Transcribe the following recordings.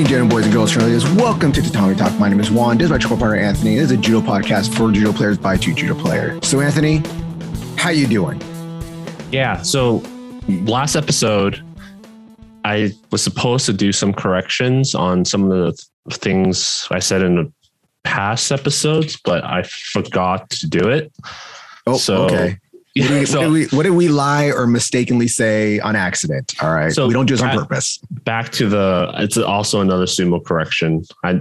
and gentlemen, boys and girls, Australians, welcome to Tatami Talk. My name is Juan. This is my co-partner Anthony. This is a judo podcast for judo players by two judo players. So, Anthony, how you doing? Yeah. So, last episode, I was supposed to do some corrections on some of the things I said in the past episodes, but I forgot to do it. Oh, So- okay. What did, we, So- what, did we, what did we lie or mistakenly say on accident? All right. So we don't do this on purpose. back to the it's also another sumo correction i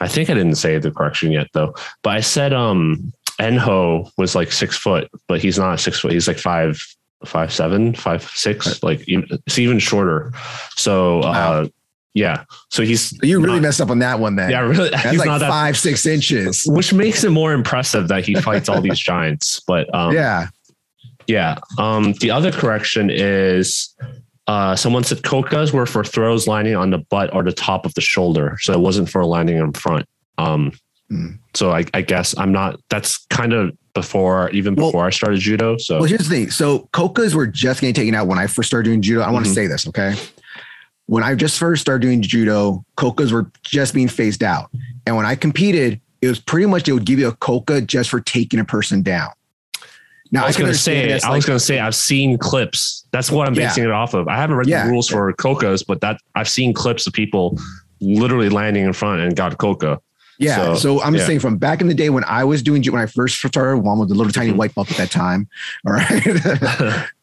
i think i didn't say the correction yet though but i said um enho was like six foot but he's not six foot he's like five five seven five six like even- it's even shorter so Wow. uh yeah so he's You really not- messed up on that one then. yeah really That's he's like not that five, six inches. which makes it more impressive that he fights all these giants but um yeah. Yeah. Um, the other correction is uh, someone said kokas were for throws landing on the butt or the top of the shoulder. So it wasn't for landing in front. Um, Hmm. So I, I guess I'm not, that's kind of before, even Well- before I started judo. So Well, here's the thing. So kokas were just getting taken out when I first started doing judo. I want to say this, okay? When I just first started doing judo, kokas were just being phased out. And when I competed, it was pretty much they would give you a koka just for taking a person down. Now I was going to say, I was like- going to say, I've seen clips. That's what I'm Yeah. basing it off of. I haven't read Yeah. the rules for kokas, but that I've seen clips of people literally landing in front and got Koka. Yeah. So, So, I'm just yeah. saying from back in the day when I was doing when I first started, one with a little tiny Mhm. white belt at that time. All right.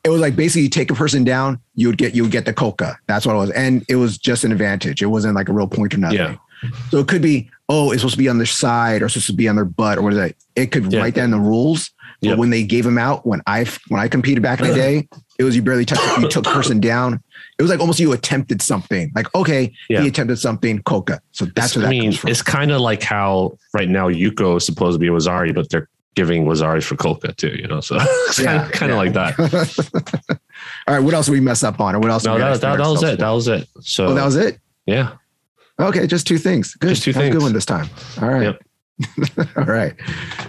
it was like basically you take a person down, you would get you would get the koka. That's what it was. And it was just an advantage. It wasn't like a real point or nothing. Yeah. So it could be, oh, it's supposed to be on their side or it's supposed to be on their butt or what is that? It could Yeah. write down the rules. But Yep. when they gave them out, when I when I competed back in the day, it was you barely touched you took person down. It was like almost you attempted something. Like, okay, Yeah. he attempted something, koka. So that's where I that mean, comes from. it's kind of like how right now Yuko is supposed to be a Wazari, but they're giving Wazari for koka too, you know? So it's kind, Yeah, of, kind of yeah. like that. All right, what else did we mess up on, or what else? No, we that, that, that was it. That was it. So? Oh, that was it. yeah. Okay, just two things. Good. Just two a things. Good one this time. All right. Yep. all right.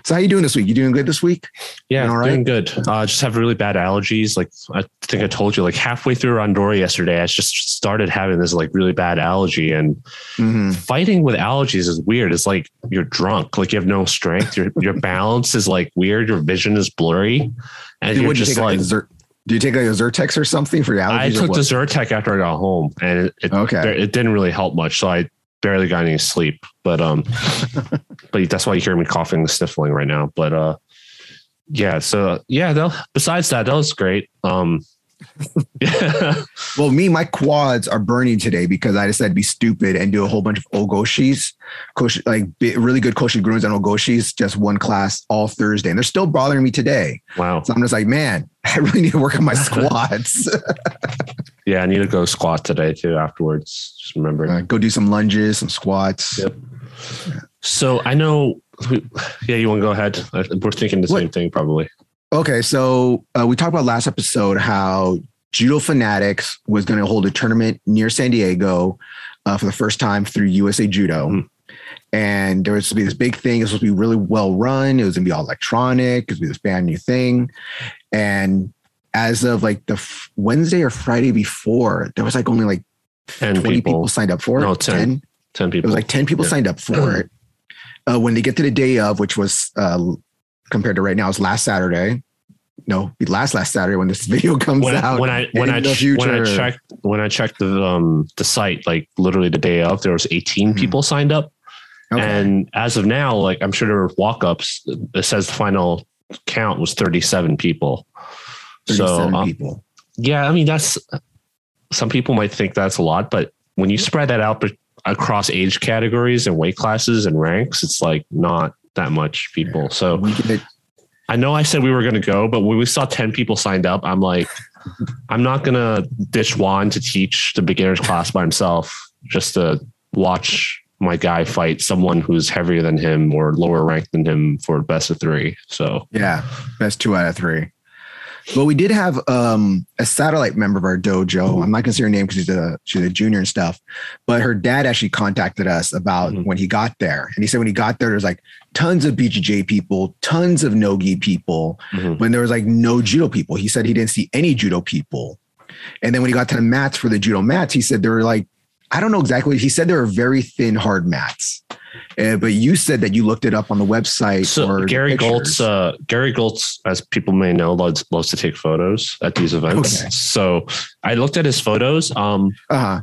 So how you doing this week? You doing good this week? Yeah, All right. doing good. Uh, just have really bad allergies. Like I think I told you, like halfway through Randori yesterday, I just started having this like really bad allergy. And Mhm. fighting with allergies is weird. It's like you're drunk, like you have no strength. Your your balance is like weird. Your vision is blurry, and Dude, you're what'd you just like, like. do you take like a Zyrtec or something for your allergies? I took the Zyrtec after I got home, and it, it Okay. it didn't really help much. So I barely got any sleep. But um, but that's why you hear me coughing and sniffling right now. But uh, yeah. So yeah. That, besides that, that was great. Um. Well, me, my quads are burning today because I decided to be stupid and do a whole bunch of ogoshis, like really good koshi gruns and ogoshis, just one class all Thursday. And they're still bothering me today. Wow. So I'm just like, man, I really need to work on my squats. Yeah. I need to go squat today too. Afterwards, just remember. Uh, go do some lunges, some squats. Yep. So I know. Yeah, you want to go ahead? We're thinking the What- same thing, probably. Okay, so uh, we talked about last episode how Judo Fanatics was going to hold a tournament near San Diego uh, for the first time through USA Judo. Mhm. And there was supposed to be this big thing. It was supposed to be really well run. It was going to be all electronic. It was going to be this brand new thing. And as of like the f- Wednesday or Friday before, there was like only like 10 20 people, people. signed up for it. No, 10. Ten It people. It was like 10 people Yeah. signed up for it. Uh, when they get to the day of, which was uh, compared to right now, is last Saturday. No, last last Saturday when this video comes when, out. When I when I ch- when I checked when I checked the um the site like literally the day of there was 18 Mhm. people signed up Okay. and as of now like I'm sure there were walk ups it says the final count was 37 people 37 so uh, people. yeah I mean that's some people might think that's a lot but when you spread that out across age categories and weight classes and ranks it's like not that much people so get I know I said we were going to go, but when we saw 10 people signed up, I'm like, I'm not going to ditch Juan to teach the beginner's class by himself just to watch my guy fight someone who's heavier than him or lower ranked than him for best of three. So, yeah, best two out of three. But we did have um, a satellite member of our dojo. I'm not gonna say her name because she's a she's a junior and stuff. But her dad actually contacted us about Mhm. when he got there, and he said when he got there, there's like tons of BJJ people, tons of nogi people, mhm. when there was like no judo people. He said he didn't see any judo people. And then when he got to the mats for the judo mats, he said there were like, I don't know exactly. He said they were very thin, hard mats. Uh, but you said that you looked it up on the website. So or Gary. Goltz, uh, Gary Goltz, as people may know, loves, loves to take photos at these events. Okay. So I looked at his photos. Um, uh-huh.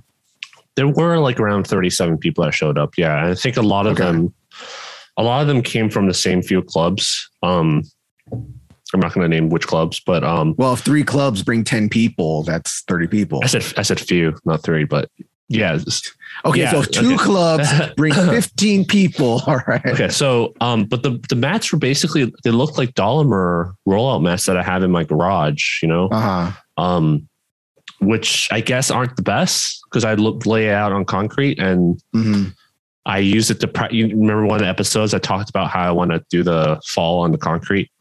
there were like around 37 people that showed up. Yeah. And I think a lot of Okay. them, a lot of them came from the same few clubs. Um, I'm not going to name which clubs, but um, Well, if three clubs bring 10 people, that's 30 people. I said I said few, not three, but yeah. it's- Okay, yeah, so two okay. clubs bring 15 people, all right. Okay, so um, but the the mats were basically they looked like Dollamur rollout mats that I have in my garage. You know, Uh-huh. um, which I guess aren't the best because I look lay it out on concrete and hmm I use it to. Pra- you remember one of the episodes I talked about how I want to do the fall on the concrete.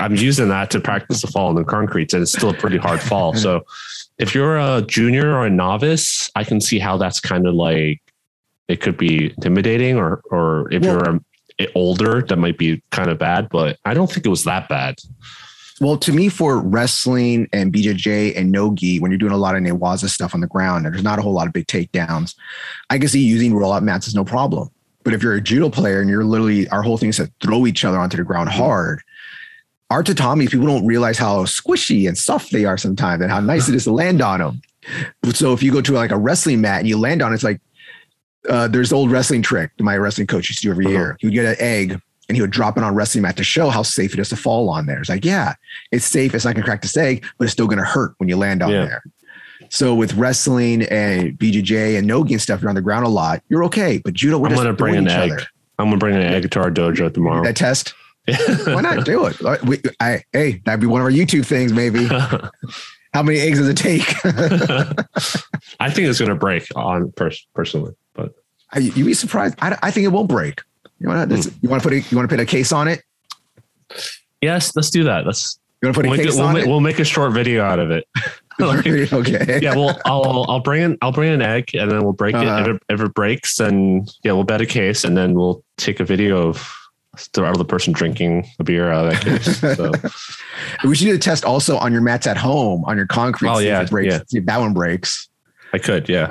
I'm using that to practice the fall on the concrete, and it's still a pretty hard fall. So, if you're a junior or a novice, I can see how that's kind of like it could be intimidating, or or if you're um, a, older, that might be kind of bad. But I don't think it was that bad. Well, to me, for wrestling and BJJ and Nogi, when you're doing a lot of Newaza stuff on the ground and there's not a whole lot of big takedowns, I can see using rollout mats is no problem. But if you're a judo player and you're literally, our whole thing is to throw each other onto the ground hard, our tatamis, people don't realize how squishy and soft they are sometimes and how nice it is to land on them. So if you go to like a wrestling mat and you land on it, it's like, uh, there's the old wrestling trick that my wrestling coach used to do every Uh-huh. year. He would get an egg and he would drop it on a wrestling mat to show how safe it is to fall on there. It's like, yeah, it's safe. It's not gonna crack this egg, but it's still gonna hurt when you land on Yeah. there. So with wrestling and BJJ and Nogi and stuff, you're on the ground a lot. You're okay, but judo, we're I'm just gonna bring an egg. other. I'm gonna bring an egg to our dojo tomorrow. That test. Why not do it? We- I, hey, that'd be one of our YouTube things, maybe. How many eggs does it take? I think it's gonna break on pers- personally, but I- You'd be surprised. I, I think it won't break. You want to you want to put a, you want to put a case on it? yes, let's do that. Let's You want to put a we'll make, case it, we'll, on make, it? we'll make a short video out of it. Like, okay. yeah, well, I'll I'll bring in I'll bring an egg and then we'll break Uh-huh. it. If it. If it breaks, then yeah, we'll bet a case and then we'll take a video of the other person drinking a beer out of that case. So We should do a test also on your mats at home on your concrete. Oh, see if yeah, it breaks. yeah. See if that one breaks. I could, yeah.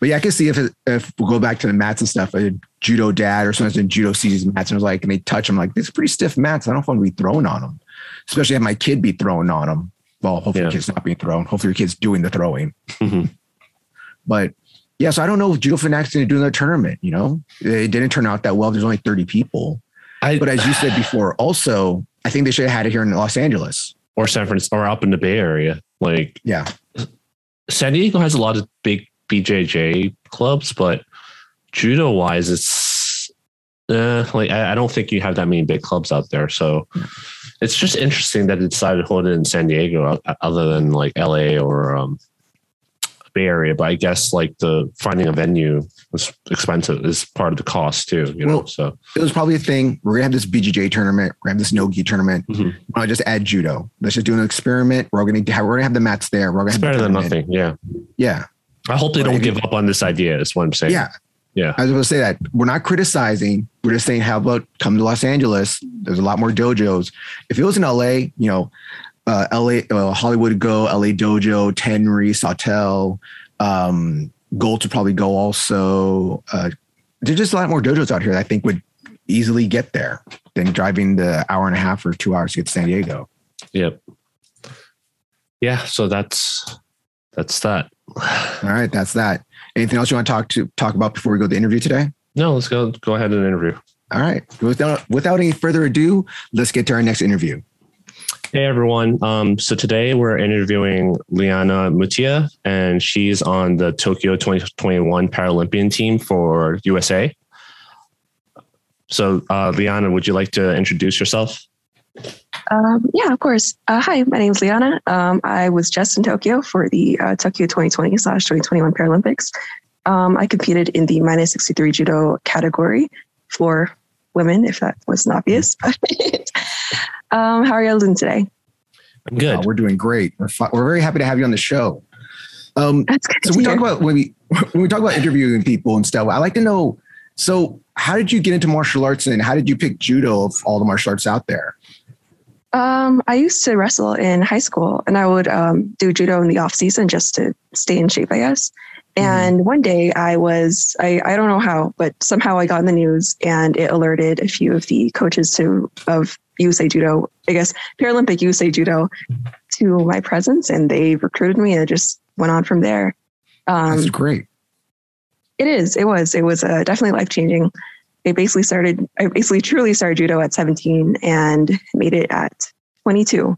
But yeah, I can see if it, if we'll go back to the mats and stuff. A judo dad or sometimes in judo sees these mats and was like, and they touch them like these are pretty stiff mats. I don't if I'm gonna be thrown on them, especially have my kid be thrown on them. Well, hopefully Yeah. your kid's not being thrown. Hopefully your kid's doing the throwing. Mhm. But yeah, so I don't know if Judo Fanatics going to do their tournament. You know, it didn't turn out that well. There's only 30 people. I, But as you said before, also, I think they should have had it here in Los Angeles. or San Francisco or up in the Bay Area. Like Yeah. San Diego has a lot of big BJJ clubs, but judo wise, it's uh, like I, I don't think you have that many big clubs out there. So it's just interesting that they decided to hold it in San Diego, other than like LA or um, Bay Area. But I guess like the finding a venue is expensive is part of the cost too. You know, Well, so It was probably a thing. We're to have this BJJ tournament. We're to have this no-gi tournament. Mhm. Why not just add judo? Let's just do an experiment. We're to have, we're to have the mats there. We're going it's better than nothing. Yeah, Yeah. I hope they Well, don't if you- give up on this idea. Is what I'm saying. Yeah. yeah. I was going to say that we're not criticizing. We're just saying, how about come to Los Angeles? There's a lot more dojos. If it was in LA, you know, uh, LA, uh, Hollywood Go, LA Dojo, Tenri, Sawtelle, um, Gold to probably go also. Uh, there's just a lot more dojos out here that I think would easily get there than driving the hour and a half or two hours to get to San Diego. Yep. Yeah, so that's that's that. All right, that's that. Anything else you want to talk to talk about before we go to the interview today? No, let's go go ahead and interview. All right. Without without any further ado, let's get to our next interview. Hey everyone. Um, so today we're interviewing Liana Mutia, and she's on the Tokyo 2021 Paralympian team for USA. So, uh, Liana, would you like to introduce yourself? Um, yeah, of course. Uh, hi, my name is Liana. Um, I was just in Tokyo for the uh, Tokyo 2020 slash 2021 Paralympics. Um, I competed in the minus 63 judo category for women, if that wasn't obvious. um, how are you all doing today? I'm good. Uh, we're doing great. We're fi- we're very happy to have you on the show. Um, That's good. so to we hear. talk about when we when we talk about interviewing people and stuff. I like to know. So, how did you get into martial arts, and how did you pick judo of all the martial arts out there? Um, I used to wrestle in high school, and I would um, do judo in the off season just to stay in shape, I guess. And one day I was, I, I don't know how, but somehow I got in the news and it alerted a few of the coaches to of USA Judo, I guess Paralympic USA Judo to my presence and they recruited me and it just went on from there. Um, That's great. it is, it was, it was uh, definitely life changing. I basically started, I basically truly started judo at 17 and made it at 22.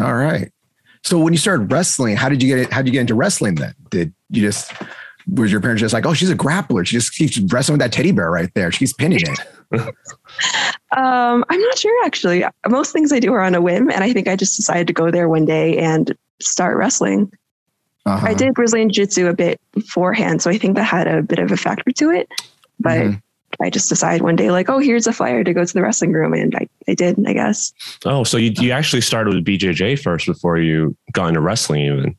All right. So when you started wrestling, how did you get it? How did you get into wrestling then? Did you just was your parents just like, oh, she's a grappler. She just keeps wrestling with that teddy bear right there. She keeps pinning it. Um, I'm not sure actually. Most things I do are on a whim, and I think I just decided to go there one day and start wrestling. Uh-huh. I did Brazilian Jiu Jitsu a bit beforehand, so I think that had a bit of a factor to it. But Mhm. I just decided one day, like, oh, here's a flyer to go to the wrestling room, and I, I did, I guess. Oh, so you, you actually started with BJJ first before you got into wrestling, even.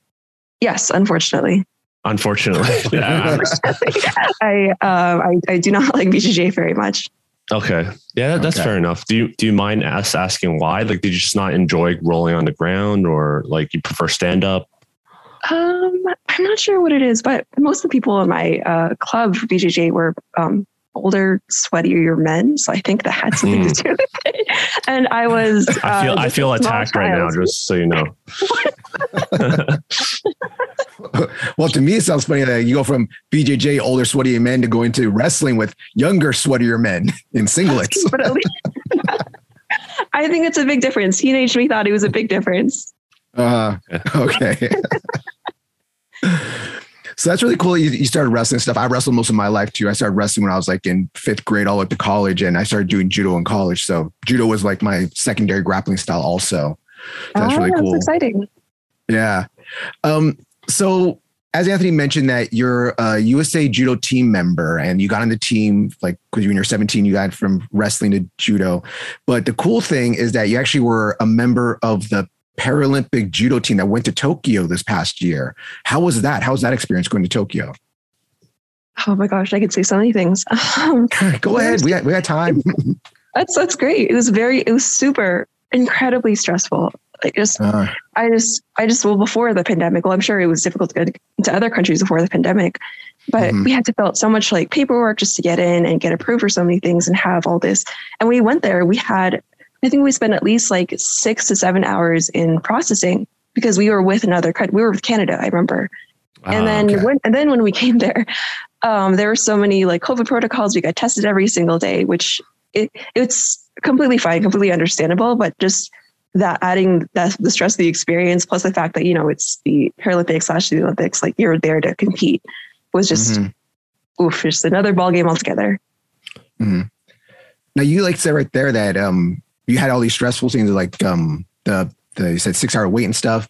Yes, unfortunately, Unfortunately. Yeah. I, uh, I I do not like BJJ very much. okay. Yeah, that, that's Okay. fair enough. Do you do you mind us asking why? Like, did you just not enjoy rolling on the ground, or like you prefer stand up? Um, I'm not sure what it is, but most of the people in my uh, club for BJJ were um, older, sweatier men. So I think that had something to do with it. And I was. I feel uh, I feel a small attacked right now, just so you know. well, to me, it sounds funny that you go from BJJ, older, sweatier men, to going to wrestling with younger, sweatier men in singlets. but at least. I think it's a big difference. Teenage me thought it was a big difference. Uh, okay. So that's really cool. You, you started wrestling stuff. I wrestled most of my life too. I started wrestling when I was like in fifth grade, all the way up to college, and I started doing judo in college. So judo was like my secondary grappling style, also. So that's Oh, really cool. That's exciting. Yeah. Um, so as Anthony mentioned that you're a USA judo team member and you got on the team like because when you're 17, you got from wrestling to judo. But the cool thing is that you actually were a member of the Paralympic judo team that went to Tokyo this past year. How was that? How was that experience going to Tokyo? Oh my gosh, I could say so many things. Um, Go ahead. We got we got time. that's that's great. It was very, it was super incredibly stressful. Like just Uh, I just, I just, well, before the pandemic, well, I'm sure it was difficult to get into other countries before the pandemic, but Mhm. we had to fill out so much like paperwork just to get in and get approved for so many things and have all this. And we went there, we had, I think we spent at least like six to seven hours in processing because we were with another country. We were with Canada, I remember. And Ah, then okay. when, and then when we came there, um, there were so many like COVID protocols. We got tested every single day, which it, it's completely fine, completely understandable, but just that adding that the stress of the experience plus the fact that you know it's the Paralympics slash the Olympics, like you're there to compete, was just mhm, oof, just another ball game altogether. mhm. Now you like said right there that um you had all these stressful things like um the the you said six hour wait and stuff.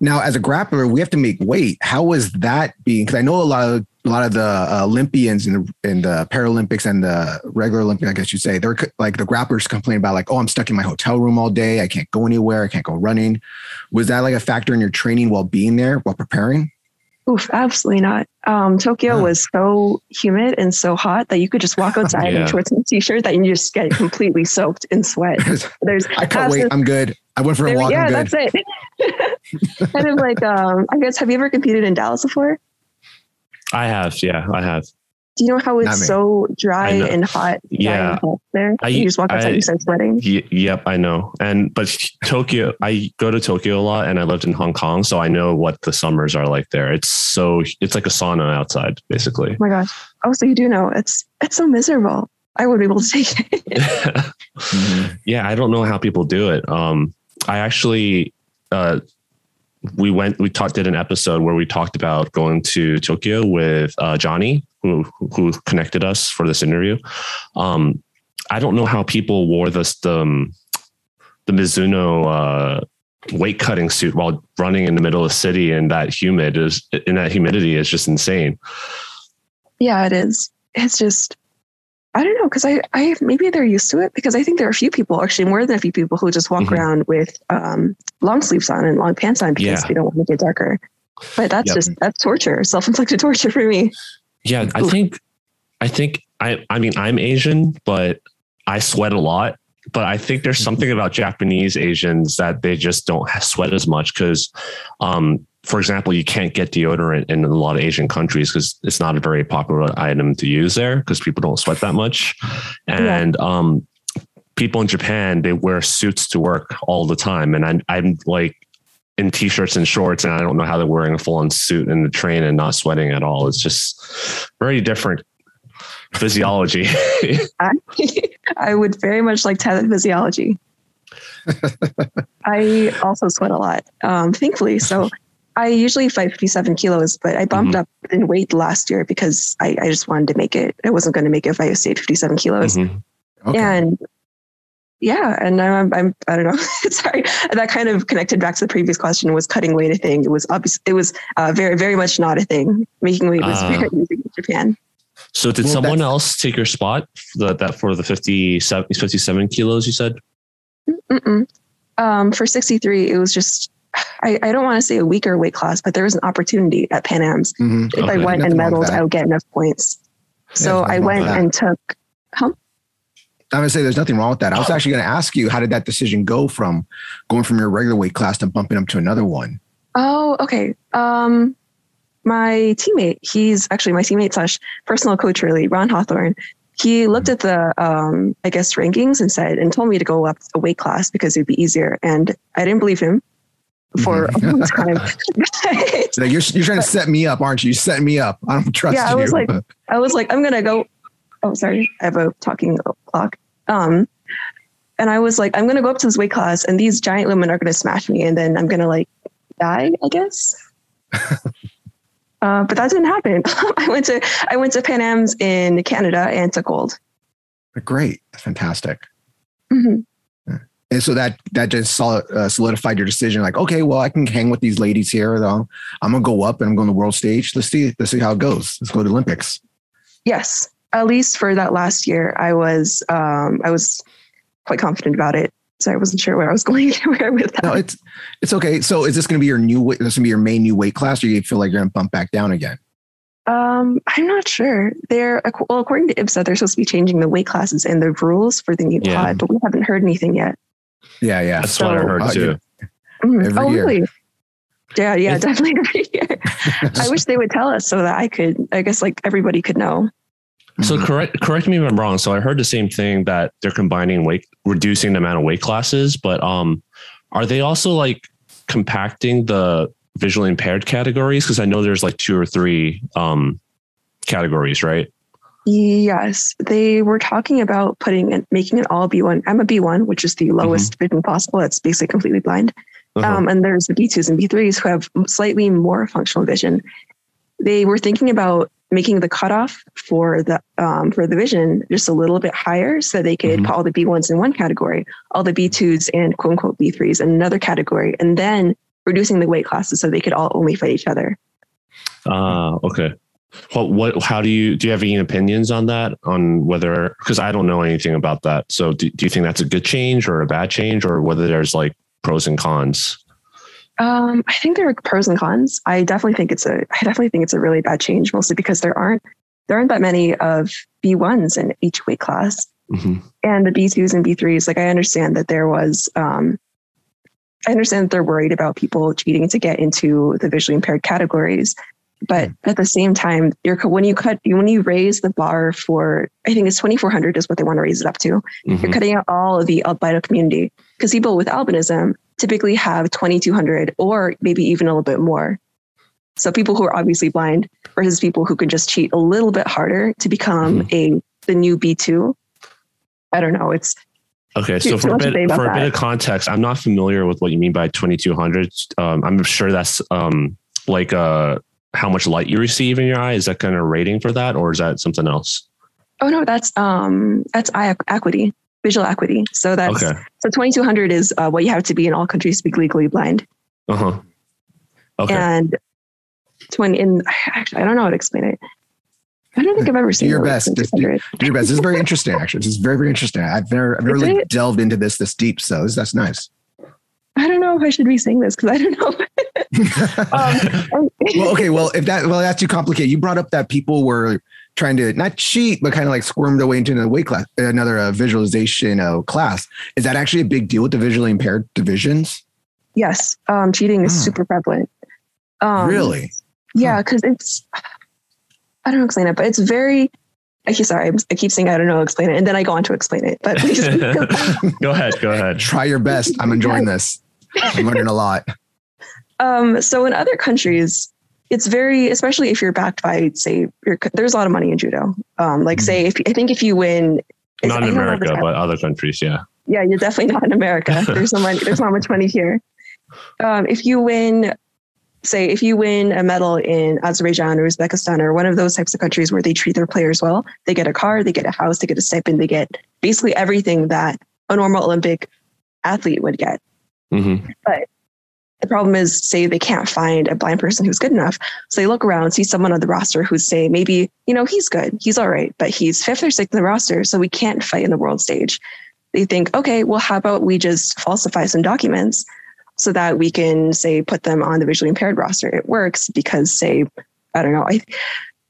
Now as a grappler, we have to make weight. How was that being? Because I know a lot of a lot of the uh, Olympians in the in the Paralympics and the regular Olympic, I guess you'd say, they're like the grapplers complain about like, oh, I'm stuck in my hotel room all day. I can't go anywhere. I can't go running. Was that like a factor in your training while being there, while preparing? Oof, absolutely not. Um, Tokyo Yeah. was so humid and so hot that you could just walk outside Yeah. in shorts and t-shirt that you just get completely soaked in sweat. There's I can't wait. I'm good. I went for a there- walk. yeah, I'm good. that's it. kind of like um, I guess have you ever competed in Dallas before? I have, yeah, I have. Do you know how it's so dry and hot? Yeah. and hot there. I- you just walk outside, I- you start sweating. Y- yep, I know. And but Tokyo, I go to Tokyo a lot, and I lived in Hong Kong, so I know what the summers are like there. It's so it's like a sauna outside, basically. Oh my gosh! Oh, so you do know it's it's so miserable. I would be able to take it. Yeah, I don't know how people do it. Um, I actually, uh, we went, we talked, did an episode where we talked about going to Tokyo with uh, Johnny, who who connected us for this interview. Um, I don't know how people wore this the um, the Mizuno uh, weight cutting suit while running in the middle of the city and that humid is in that humidity is just insane. yeah, it is. It's just I don't know because I I maybe they're used to it because I think there are a few people actually more than a few people who just walk Mhm. around with um, long sleeves on and long pants on because Yeah. they don't want to get darker. But that's Yep. just that's torture, self inflicted torture for me. Yeah, I think I think I I mean I'm Asian, but I sweat a lot. But I think there's something about Japanese Asians that they just don't sweat as much because um, for example, you can't get deodorant in a lot of Asian countries because it's not a very popular item to use there because people don't sweat that much. And yeah. um, people in Japan, they wear suits to work all the time. And I'm, I'm like in t-shirts and shorts and I don't know how they're wearing a full on suit in the train and not sweating at all. It's just very different physiology. I, I would very much like to have that physiology. I also sweat a lot, um, thankfully. So I usually fight 57 kilos, but I bumped mm-hmm. up in weight last year because I, I, just wanted to make it. I wasn't going to make it if I stayed 57 kilos. Mm-hmm. Okay. And yeah, and I'm, I'm I don't know. Sorry, that kind of connected back to the previous question. Was cutting weight a thing? It was obvious. It was uh, very very much not a thing. Making weight was uh, very easy in Japan. So did well, someone else take your spot for the, that for the 57, 57 kilos you said? Um, for 63, it was just I, I don't want to say a weaker weight class, but there was an opportunity at Pan Am's. Mm-hmm. If okay. I went Nothing and medaled, I would get enough points. So yeah, I went and took. Huh? I'm gonna say there's nothing wrong with that. I was actually gonna ask you, how did that decision go from going from your regular weight class to bumping up to another one? Oh, okay. Um, my teammate, he's actually my teammate slash personal coach, really, Ron Hawthorne. He looked at the, um, I guess, rankings and said, and told me to go up a weight class because it'd be easier. And I didn't believe him for mm-hmm. a long time. so you're, you're trying to set me up, aren't you? You set me up. I don't trust you. yeah, I was like, I was like, I'm gonna go oh, sorry, I have a talking clock. Um, and I was like, I'm going to go up to this weight class and these giant women are going to smash me and then I'm going to like die, I guess. uh, but that didn't happen. I went to, I went to Pan Am's in Canada and took gold. Great. Fantastic. Mm-hmm. And so that that just solid, uh, solidified your decision. Like, okay, well, I can hang with these ladies here. Though. I'm gonna go up and I'm going to the world stage. Let's see, let's see how it goes. Let's go to the Olympics. Yes, at least for that last year, I was um, I was quite confident about it. So I wasn't sure where I was going where with that. No, it's it's okay. So is this going to be your new weight? This going to be your main new weight class, or you feel like you're going to bump back down again? Um, I'm not sure. They're well, according to IBSA, they're supposed to be changing the weight classes and the rules for the new yeah. pod, but we haven't heard anything yet. Yeah, yeah, that's so, what I heard uh, too. Mm, oh, year. really? Yeah, yeah, it's, definitely every year. I wish they would tell us so that I could, I guess, like everybody could know. So mm-hmm. correct correct me if I'm wrong. So I heard the same thing that they're combining weight, reducing the amount of weight classes, but um, are they also like compacting the visually impaired categories? Because I know there's like two or three um categories, right? Yes, they were talking about putting and making it all B1. I'm a B1, which is the mm-hmm. lowest mm-hmm. vision possible. It's basically completely blind. Uh-huh. Um, and there's the B2s and B3s who have slightly more functional vision. They were thinking about making the cutoff for the um, for the vision just a little bit higher so they could mm-hmm. put all the B1s in one category, all the B2s and quote unquote B3s in another category, and then reducing the weight classes so they could all only fight each other. Ah, uh, okay. What what how do you do you have any opinions on that on whether because I don't know anything about that. So do, do you think that's a good change or a bad change or whether there's like pros and cons? Um, I think there are pros and cons. I definitely think it's a I definitely think it's a really bad change, mostly because there aren't there aren't that many of B ones in each weight class. Mm-hmm. And the B twos and B threes, like I understand that there was um, I understand that they're worried about people cheating to get into the visually impaired categories. But mm. at the same time, you're when you cut when you raise the bar for I think it's 2400 is what they want to raise it up to. Mm-hmm. You're cutting out all of the albino community because people with albinism typically have 2200 or maybe even a little bit more. So people who are obviously blind versus people who can just cheat a little bit harder to become mm-hmm. a the new B2. I don't know. It's okay. So for, a bit, for a bit of context, I'm not familiar with what you mean by 2200. Um, I'm sure that's um, like uh, how much light you receive in your eye. Is that kind of rating for that, or is that something else? Oh no, that's um, that's eye acuity visual acuity. So that's okay. so 2200 is uh, what you have to be in all countries speak legally blind. Uh huh. Okay. And 20 in actually I don't know how to explain it. I don't think I've ever seen do your best. do, do, your best. This is very interesting. Actually, this is very very interesting. I've never I've never really delved into this this deep. So this, that's nice. I don't know if I should be saying this because I don't know. um, well, okay. Well, if that well that's too complicated. You brought up that people were trying to not cheat, but kind of like squirm their way into another weight class, another uh, visualization uh, class. Is that actually a big deal with the visually impaired divisions? Yes, um, cheating is hmm. super prevalent. Um, really? Yeah, because it's I don't know explain it, but it's very. I keep sorry, I keep saying I don't know explain it, and then I go on to explain it. But please, go ahead, go ahead. Try your best. I'm enjoying this. I'm learning a lot. Um, so in other countries, it's very, especially if you're backed by, say, your, there's a lot of money in judo. Um, like, say, if I think if you win, Not in don't know the America, but other countries, yeah. yeah, you're definitely not in America. There's no money. There's not much money here. Um, if you win, say, if you win a medal in Azerbaijan or Uzbekistan or one of those types of countries where they treat their players well, they get a car, they get a house, they get a stipend, they get basically everything that a normal Olympic athlete would get. hmm The problem is, say they can't find a blind person who's good enough. So they look around, see someone on the roster who's say maybe, you know, he's good, he's all right, but he's fifth or sixth in the roster, so we can't fight in the world stage. They think, okay, well, how about we just falsify some documents so that we can say put them on the visually impaired roster? It works because say, I don't know, I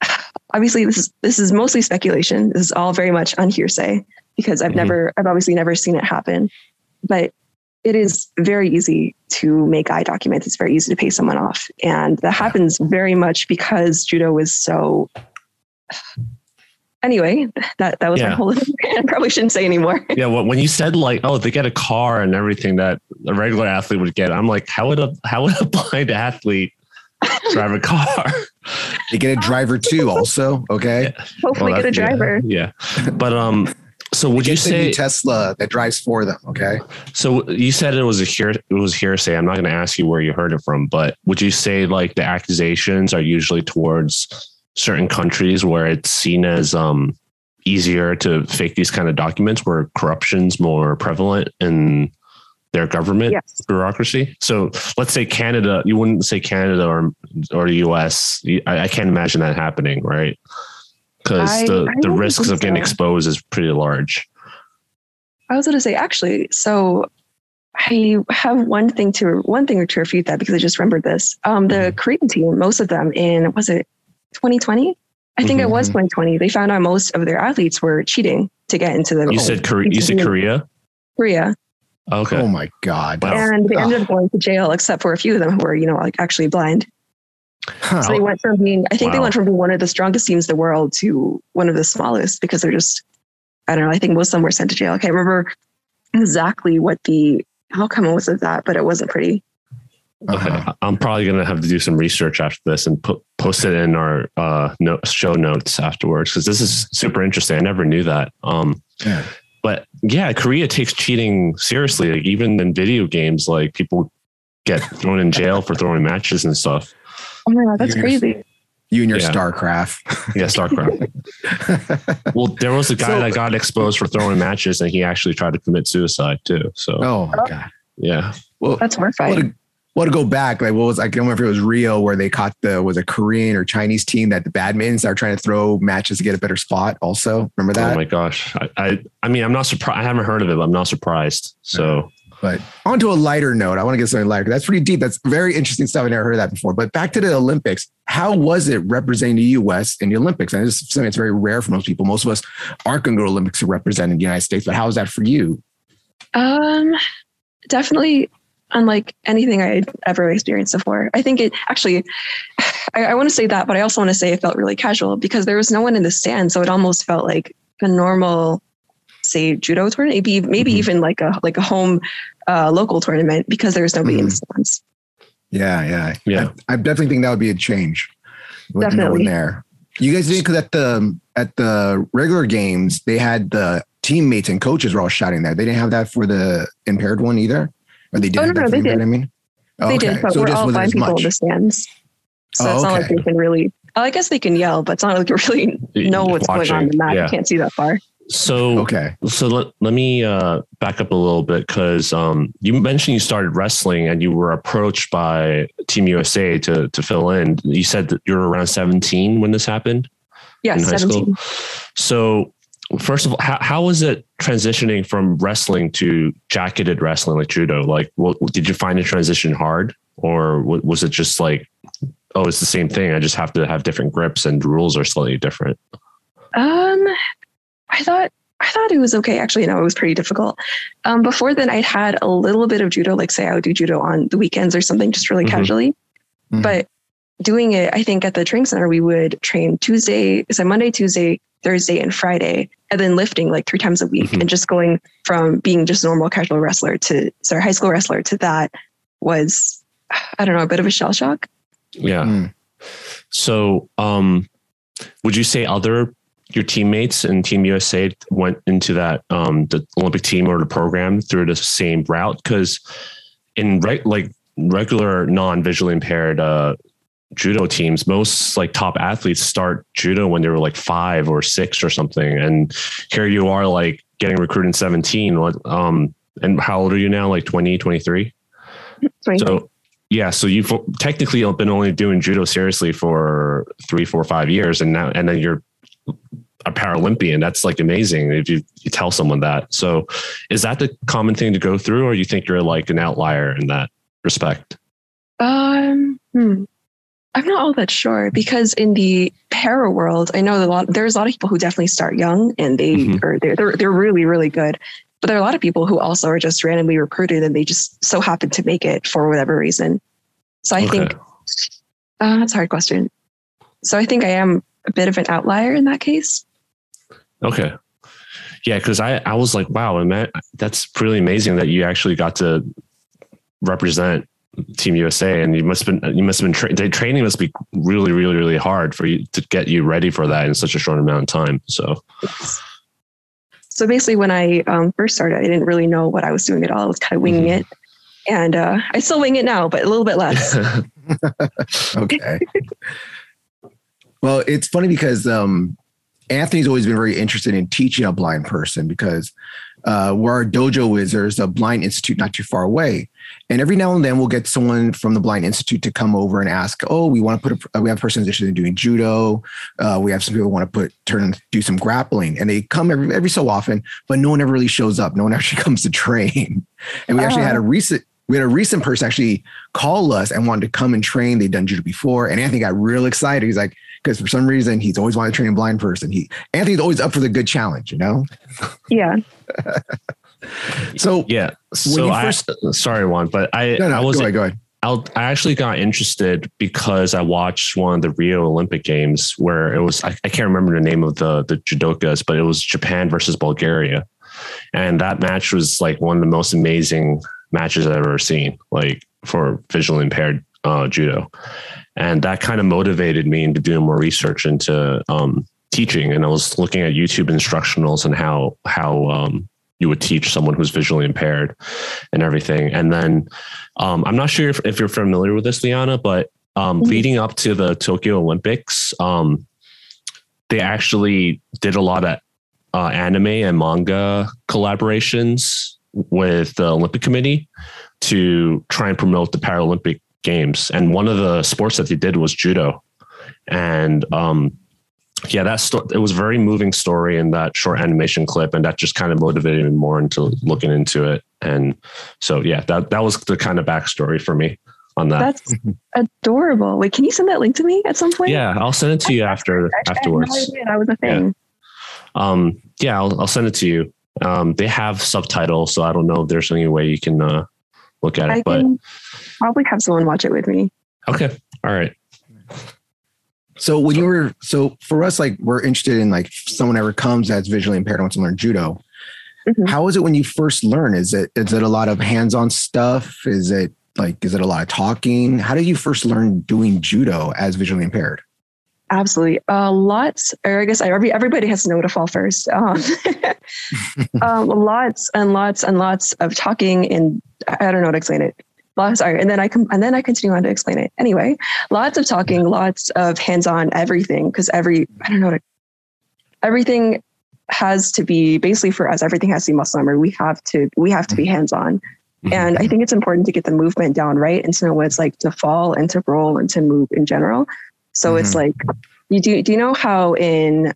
obviously this is this is mostly speculation. This is all very much on hearsay because I've Mhm. never I've obviously never seen it happen. But it is very easy to make eye documents. It's very easy to pay someone off. And that happens very much because judo is so anyway, that that was Yeah. my whole I probably shouldn't say anymore. Yeah, well, when you said like, oh, they get a car and everything that a regular athlete would get, I'm like, how would a how would a blind athlete drive a car? they get a driver too, also. Okay. Hopefully Well, get a that's- yeah, driver. Yeah, but um, so would you Get the new say? Tesla that drives for them? Okay. So you said it was a hear it was hearsay. I'm not going to ask you where you heard it from, but would you say like the accusations are usually towards certain countries where it's seen as um easier to fake these kind of documents, where corruption's more prevalent in their government Yes. bureaucracy? So let's say Canada. You wouldn't say Canada or or the U.S. I, I can't imagine that happening, right? Because the I the risks think of getting so. exposed is pretty large. I was going to say actually, so I have one thing to one thing to refute that because I just remembered this. Um, the Mhm. Korean team, most of them in was it 2020? I think it was Mhm. 2020. They found out most of their athletes were cheating to get into the You said Korea. You said Korea. Korea, Okay. Oh my God. Wow. and they ended up going to jail, except for a few of them who were, you know, like actually blind. Huh. So they went from being, I think they went from being one of the strongest teams in the world to one of the smallest because they're just, I don't know. I think most of them were sent to jail. I can't remember exactly what the outcome was of that, but it wasn't pretty. Okay. Uh-huh. I'm probably gonna have to do some research after this and put post it in our uh no, show notes afterwards because this is super interesting. I never knew that. Um, Yeah. but yeah, Korea takes cheating seriously. Like even in video games, like people get thrown in jail for throwing matches and stuff. Oh my God, that's You're- crazy. You and your Yeah. StarCraft. Yeah, StarCraft. well, there was a guy So- that got exposed for throwing matches, and he actually tried to commit suicide too. So oh my God. yeah, Well, That's well, horrifying. to, well, to go back, like what was I can't remember if it was Rio where they caught the was a Korean or Chinese team that the badmintons are trying to throw matches to get a better spot. Also, remember oh that? oh my gosh, I, I I mean, I'm not surprised. I haven't heard of it. But I'm not surprised. So But on to a lighter note, I want to get something lighter. That's pretty deep. That's very interesting stuff. I never heard of that before. But back to the Olympics. How was it representing the U.S. in the Olympics? And is something that's very rare for most people. Most of us aren't going to go to Olympics to represent the United States. But how is that for you? Um, definitely unlike anything I had ever experienced before. I think it actually, I, I want to say that, but I also want to say it felt really casual because there was no one in the stand, so it almost felt like a normal, say, judo tournament, maybe maybe Mhm. even like a like a home uh, local tournament because there was nobody in the stands. Yeah, yeah, Yeah. I, I definitely think that would be a change. With no one Definitely. there. You guys think that the at the regular games they had the teammates and coaches were all shouting that. They didn't have that for the impaired one either, or they did. Oh, no, no, they the impaired, did. I mean, Oh, They okay. did, but So we're all wasn't blind people in the stands. So Oh, it's not like they can really. I guess they can yell, but it's not like you really know what's going on in the mat. Yeah. You can't see that far. So Okay. So let, let me uh, back up a little bit because um, you mentioned you started wrestling and you were approached by Team USA to to fill in. You said that you were around 17 when this happened Yes, in high 17. school. So first of all, how, how was it transitioning from wrestling to jacketed wrestling like judo? Like, what, did you find the transition hard or was it just like, oh, it's the same thing. I just have to have different grips and rules are slightly different. Um, I thought I thought it was okay. Actually, no, it was pretty difficult. Um, before then, I'd had a little bit of judo. Like, say, I would do judo on the weekends or something, just really Mhm. casually. Mhm. But doing it, I think at the training center, we would train Tuesday, so Monday, Tuesday, Thursday, and Friday, and then lifting like three times a week Mhm. and just going from being just a normal casual wrestler to, sorry, high school wrestler to that was, I don't know, a bit of a shell shock. Yeah. Mm. So, um, would you say other your teammates and Team USA went into that um, the Olympic team or the program through the same route? Because in right like regular non-visually impaired uh, judo teams, most like top athletes start judo when they were like five or six or something, and here you are like getting recruited in seventeen. What? Um, and how old are you now? Like 20, 23? So yeah, so you've technically been only doing judo seriously for three, four, five years, and now and then you're a Paralympian. That's like amazing if you, you tell someone that. So is that the common thing to go through, or you think you're like an outlier in that respect? Um, hmm. I'm not all that sure because in the para world, I know a lot. There's a lot of people who definitely start young and they Mhm. are they're, they're they're really really good. But there are a lot of people who also are just randomly recruited and they just so happen to make it for whatever reason. So I think uh, that's a hard question. So I think I am a bit of an outlier in that case. Okay. Yeah, because I, I was like, wow, man, that's really amazing that you actually got to represent Team USA, and you must have been you must have been tra- the training must be really, really, really hard for you to get you ready for that in such a short amount of time. So So basically, when I um, first started, I didn't really know what I was doing at all. I was kind of winging Mhm. it, and uh, I still wing it now, but a little bit less. okay. Well, it's funny because um, Anthony's always been very interested in teaching a blind person because uh, where our dojo is, there's a blind institute not too far away. And every now and then we'll get someone from the blind institute to come over and ask, "Oh, we want to put a, we have a person interested in doing judo. Uh, we have some people want to put turn do some grappling." And they come every every so often, but no one ever really shows up. No one actually comes to train. And we actually had a recent we had a recent person actually call us and wanted to come and train. They'd done judo before, and Anthony got real excited. He's like, because for some reason he's always wanted to train a blind person. He Anthony's always up for the good challenge, you know. yeah. So yeah. So you I, first- sorry, Juan, but I no, no, I was go ahead, go ahead. I'll, I actually got interested because I watched one of the Rio Olympic Games where it was I, I can't remember the name of the the judokas, but it was Japan versus Bulgaria, and that match was like one of the most amazing matches I've ever seen, like for visually impaired uh, judo, and that kind of motivated me into doing more research into um, teaching, and I was looking at YouTube instructionals and how how um, you would teach someone who's visually impaired and everything, and then um, I'm not sure if, if you're familiar with this, Liana, but um, Mhm. leading up to the Tokyo Olympics, um, they actually did a lot of uh, anime and manga collaborations with the Olympic Committee to try and promote the Paralympic Games. And one of the sports that they did was judo. And um, yeah, that sto- it was a very moving story in that short animation clip, and that just kind of motivated me more into looking into it. And so, yeah, that that was the kind of backstory for me on that. That's adorable. Wait, can you send that link to me at some point? yeah, I'll send it to you after Actually, I afterwards. no that was a thing. Um, yeah, I'll, I'll send it to you. Um, they have subtitles, so I don't know if there's any way you can uh, look at it. I but probably have someone watch it with me. okay, all right. So when you were so for us, like we're interested in like someone ever comes that's visually impaired and wants to learn judo. Mhm. How is it when you first learn? Is it is it a lot of hands-on stuff? Is it like is it a lot of talking? How did you first learn doing judo as visually impaired? Absolutely. Uh, lots, or I guess every, everybody has to know to fall first. Um, um, lots and lots and lots of talking, and I don't know how to explain it. Lots, sorry, and then I com- and then I continue on to explain it. Anyway, lots of talking, lots of hands-on everything, because every I don't know, to, everything has to be basically for us. Everything has to be muscle memory. We have to we have to be hands-on. And I think it's important to get the movement down right and to know what it's like to fall and to roll and to move in general. So it's like you do. Do you know how in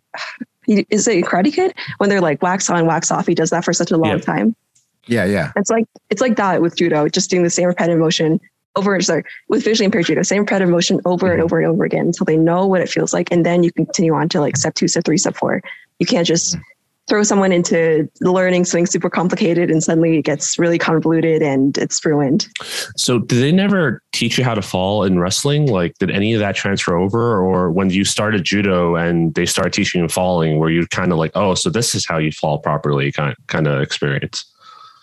is it Karate Kid when they're like wax on, wax off? He does that for such a long Yeah. time. Yeah, yeah. It's like it's like that with judo, just doing the same repetitive motion over. Sorry, with visually impaired judo, same repetitive motion over and Mhm. over and over again until they know what it feels like, and then you continue on to like step two, step three, step four. You can't just throw someone into learning something super complicated and suddenly it gets really convoluted and it's ruined. So, did they never teach you how to fall in wrestling? Like, did any of that transfer over? Or when you started judo and they started teaching you falling, were you kind of like, oh, so this is how you fall properly kind, kind of experience?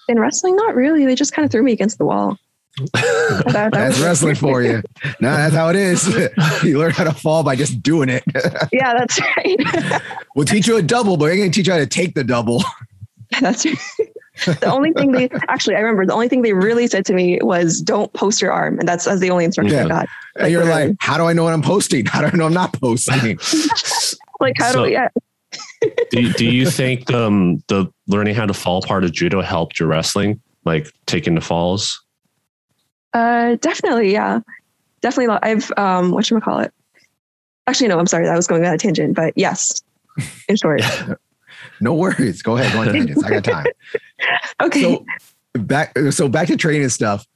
In wrestling, not really. They just kind of threw me against the wall. That- that that's wrestling for you. No, that's how it is. you learn how to fall by just doing it. yeah, that's right. we'll teach you a double, but we're going to teach you how to take the double. that's right. the only thing they actually, I remember the only thing they really said to me was don't post your arm. And that's, that's the only instruction Yeah. I got. And you're literally. like, how do I know what I'm posting? How do I know I'm not posting? Like, how So- do we, yeah. do, do you think um, the learning how to fall part of judo helped your wrestling, like taking the falls? Uh, definitely, yeah, definitely. I've um, what should we call it? Actually, no, I'm sorry, that was going on a tangent, but yes, in short. no worries. Go ahead. Go on tangents. I got time. Okay. So back so back to training and stuff.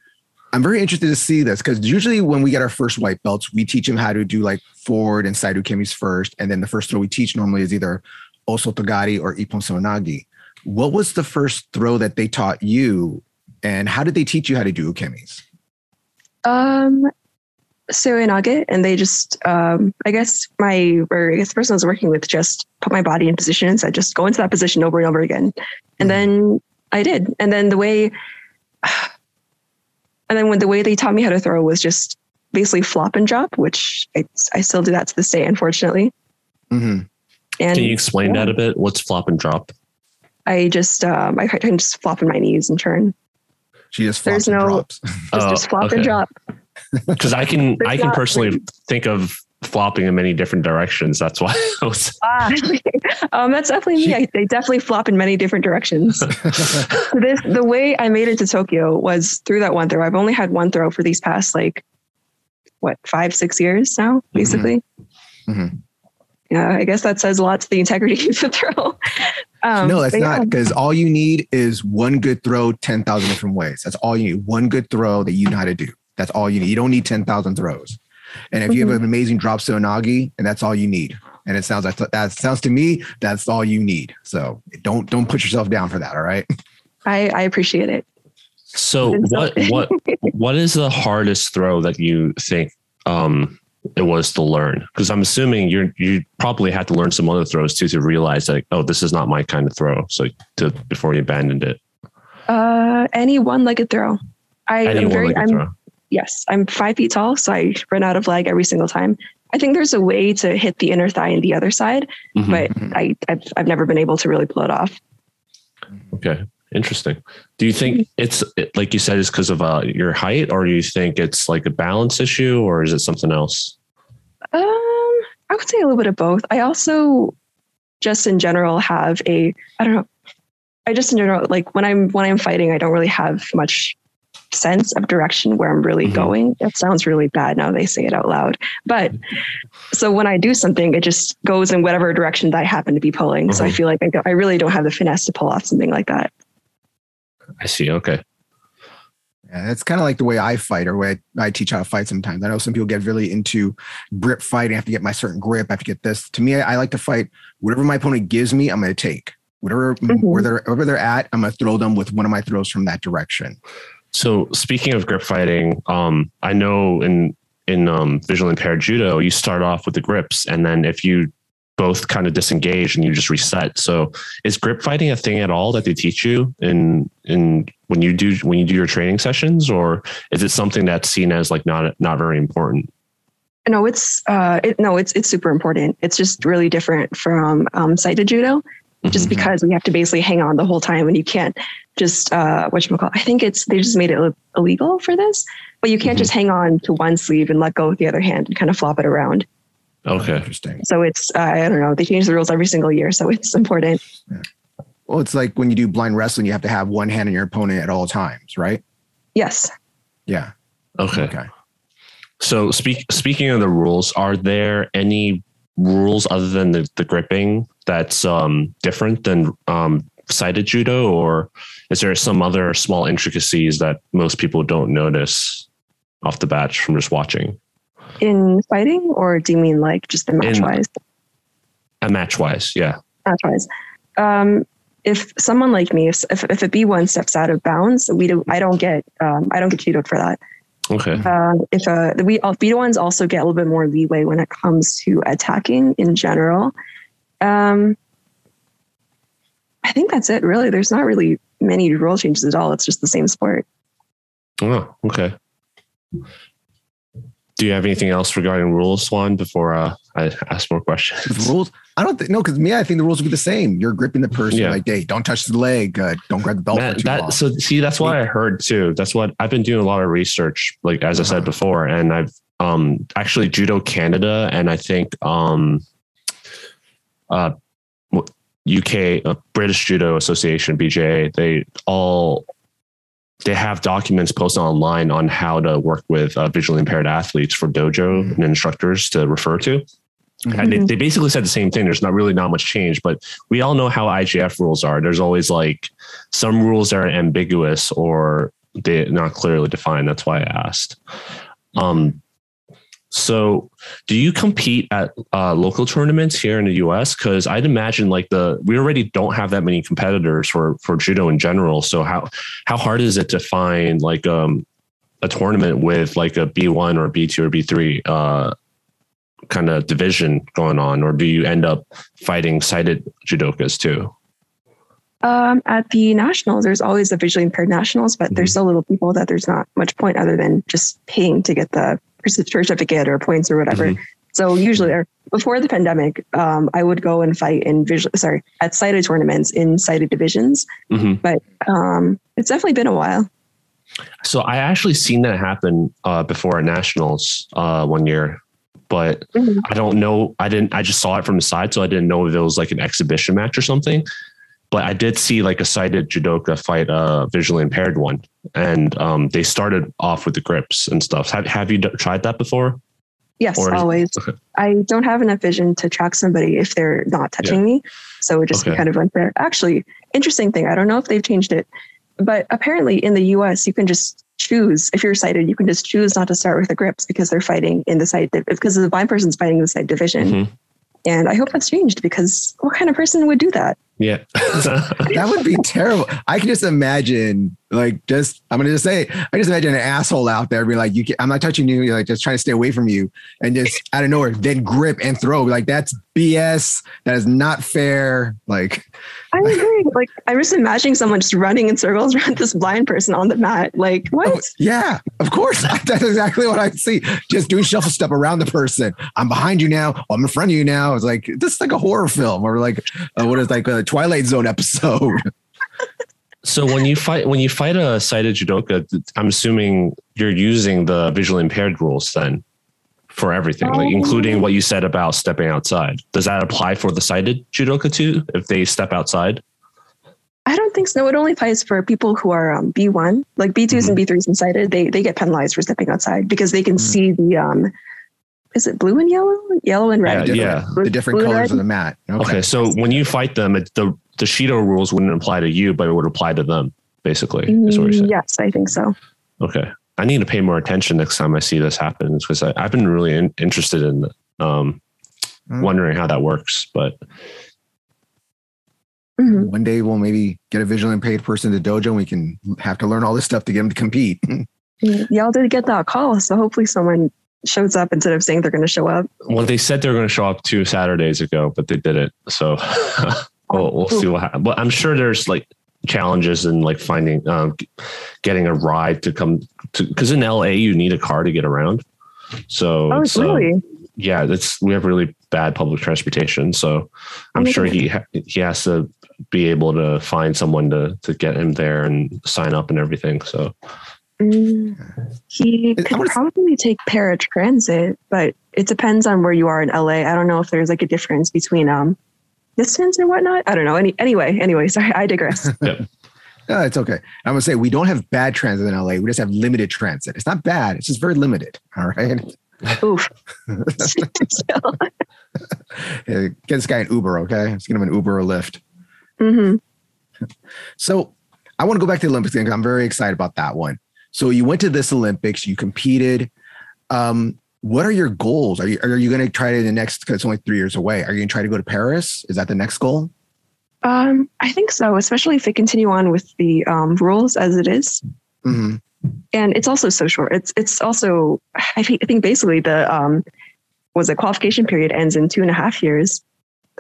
I'm very interested to see this because usually when we get our first white belts, we teach them how to do like forward and side ukemis first, and then the first throw we teach normally is either osotogari or ippon seoinage. What was the first throw that they taught you, and how did they teach you how to do ukemis? Um, so in Agate, and they just, um, I guess my, or I guess the person I was working with just put my body in position and said, just go into that position over and over again. And then I did. And then the way, and then when the way they taught me how to throw was just basically flop and drop, which I, I still do that to this day, unfortunately. Mm-hmm. And Can you explain yeah. that a bit? What's flop and drop? I just, um, I can just flop in my knees and turn. She just flops There's and no- drops. Just, Oh, just flop okay. and drop. Because I can There's I can not personally really- think of flopping in many different directions. That's why I was Ah, um, that's definitely She- me. I, they definitely flop in many different directions. So this the way I made it to Tokyo was through that one throw. I've only had one throw for these past like what five six years now, basically. Mhm. Yeah, I guess that says a lot to the integrity of the throw. Um, no, that's not because all you need is one good throw, 10,000 different ways. That's all you need. One good throw that you know how to do. That's all you need. You don't need 10,000 throws. And if you Mm-hmm. have an amazing drop seoinage, and that's all you need. And it sounds like that sounds to me, that's all you need. So don't don't put yourself down for that. All right. I, I appreciate it. So so- what what what is the hardest throw that you think um it was to learn? Because I'm assuming you're you probably had to learn some other throws too to realize like, oh, this is not my kind of throw. So to before you abandoned it. Uh, any one-legged throw. I Any am very. I'm throw. yes. I'm five feet tall, so I run out of leg every single time. I think there's a way to hit the inner thigh and the other side, Mhm. but. I I've, I've never been able to really pull it off. Okay, interesting. Do you think it's like you said, it's because of uh, your height, or do you think it's like a balance issue, or is it something else? Um, I would say a little bit of both. I also just in general have a I don't know. I just in general like when I'm when I'm fighting, I don't really have much sense of direction where I'm really Mhm. going. That sounds really bad now they say it out loud. But so when I do something, it just goes in whatever direction that I happen to be pulling. So I Mhm. feel like I, I really don't have the finesse to pull off something like that. I see. Okay. Yeah, that's kind of like the way I fight or way I, I teach how to fight sometimes. I know some people get really into grip fighting. I have to get my certain grip. I have to get this. To me, I, I like to fight whatever my opponent gives me, I'm going to take. Whatever, Mhm. where they're, wherever they're at, I'm going to throw them with one of my throws from that direction. So speaking of grip fighting, um, I know in in um, visually impaired judo, you start off with the grips, and then if you both kind of disengage and you just reset. So is grip fighting a thing at all that they teach you in in when you do when you do your training sessions, or is it something that's seen as like not not very important? No, it's uh, it, no, it's it's super important. It's just really different from um, sighted judo. just Mhm. because we have to basically hang on the whole time and you can't just uh what you call I think it's they just made it illegal for this, but you can't Mhm. just hang on to one sleeve and let go with the other hand and kind of flop it around. Okay. Interesting. So it's uh, I don't know they change the rules every single year, so it's important. Well, it's like when you do blind wrestling, you have to have one hand on your opponent at all times, right? Yes. Yeah. Okay. Okay. So speak speaking of the rules, are there any rules other than the, the gripping that's um, different than um, sighted judo, or is there some other small intricacies that most people don't notice off the bat from just watching? In fighting, or do you mean like just the match In- wise? And match wise, yeah. Match wise. um, if someone like me, if, if a B one steps out of bounds, we do. I don't get. Um, I don't get judoed for that. Okay. Uh, if uh, the we B ones also get a little bit more leeway when it comes to attacking in general. Um, I think that's it. Really, there's not really many rule changes at all. It's just the same sport. Oh, okay. Do you have anything else regarding rules, Swan, before uh, I ask more questions? Rules, I don't think no, because me, I think the rules would be the same. You're gripping the person Yeah. like, hey, don't touch the leg, uh, don't grab the belt That, for too that- long. so see, that's what I heard too. That's what I've been doing a lot of research, like as I Uh-huh. said before, and I've um actually Judo Canada and I think um uh UK uh, British Judo Association BJA they all they have documents posted online on how to work with uh, visually impaired athletes for dojo Mhm. and instructors to refer to. And they, Mhm. they basically said the same thing. There's not really not much change, but we all know how IGF rules are. There's always like some rules that are ambiguous or they're not clearly defined. That's why I asked. Um, so do you compete at uh, local tournaments here in the US? Because I'd imagine like the we already don't have that many competitors for for judo in general. So how how hard is it to find like um a tournament with like a B1 or B2 or B3 uh kind of division going on, or do you end up fighting sighted judokas too? Um, at the nationals, there's always the visually impaired nationals, but there's so little people that there's not much point other than just paying to get the certificate or points or whatever. Mhm. So usually, or before the pandemic, um, I would go and fight in visual, sorry, at sighted tournaments in sighted divisions. Mhm. But um, it's definitely been a while. So I actually seen that happen uh, before at nationals uh, one year, but Mhm. I don't know. I didn't. I just saw it from the side, so I didn't know if it was like an exhibition match or something. But I did see like a sighted judoka fight a visually impaired one, and um, they started off with the grips and stuff. Have Have you d- tried that before? Yes, Or always. okay. I don't have enough vision to track somebody if they're not touching me. So it would just Okay. be kind of unfair. Actually, interesting thing. I don't know if they've changed it, but apparently in the US, you can just choose, if you're sighted, you can just choose not to start with the grips because they're fighting in the side, because the blind person's fighting in the side division. Mhm. And I hope that's changed because what kind of person would do that? Yeah. that would be terrible. I can just imagine, like, just I'm gonna just say, I just imagine an asshole out there be like, "You, can, I'm not touching you," like just trying to stay away from you, and just out of nowhere, then grip and throw. Like that's BS. That is not fair. Like, I agree. Like I'm just imagining someone just running in circles around this blind person on the mat. Like what? oh, yeah, of course, that's exactly what I see. Just doing shuffle step around the person. I'm behind you now. Oh, I'm in front of you now. It's like this is like a horror film or like uh, what is like a Twilight Zone episode. So when you fight when you fight a sighted judoka, I'm assuming you're using the visually impaired rules then for everything, like including what you said about stepping outside. Does that apply for the sighted judoka too? If they step outside? I don't think so. It only applies for people who are um, B1, like B2s and B3s incited. They they get penalized for stepping outside because they can Mm. see the um, is it blue and yellow, yellow and red? Yeah, different, yeah. the different colors red. of the mat. Okay, so when you fight them, it, the the Shido rules wouldn't apply to you, but it would apply to them. Basically, is what you're saying. Yes, I think so. Okay, I need to pay more attention next time I see this happen because I've been really in, interested in um, Mm. wondering how that works. But Mhm. One day we'll maybe get a visually impaired person to dojo and we can have to learn all this stuff to get them to compete. Y'all did get that call, so hopefully someone shows up instead of saying they're going to show up. well, they said they were going to show up two Saturdays ago, but they didn't. So we'll, we'll see what happens. But I'm sure there's like challenges in like finding, um, getting a ride to come to, because in LA you need a car to get around. So, Oh, it's, really? yeah, that's we have really bad public transportation. So I'm my sure he ha- he has to be able to find someone to to get him there and sign up and everything. So Mm, he could wanna- probably take paratransit, but it depends on where you are in LA. I don't know if there's like a difference between um distance and whatnot. I don't know. Any anyway, anyway, sorry, I digress. No, it's okay. I'm gonna say we don't have bad transit in LA. We just have limited transit. It's not bad. It's just very limited. All right. Oof. Still. Uh, Get this guy an Uber, okay? Let's get him an Uber or Lyft. Mhm. So I want to go back to the Olympics again because I'm very excited about that one. So you went to this Olympics, you competed. Um, what are your goals? Are you are you going to try to the next? Because it's only three years away. Are you going to try to go to Paris? Is that the next goal? Um, I think so, especially if they continue on with the um, rules as it is. Mhm. And it's also so short. It's it's also I think I think basically the um was a qualification period ends in two and a half years.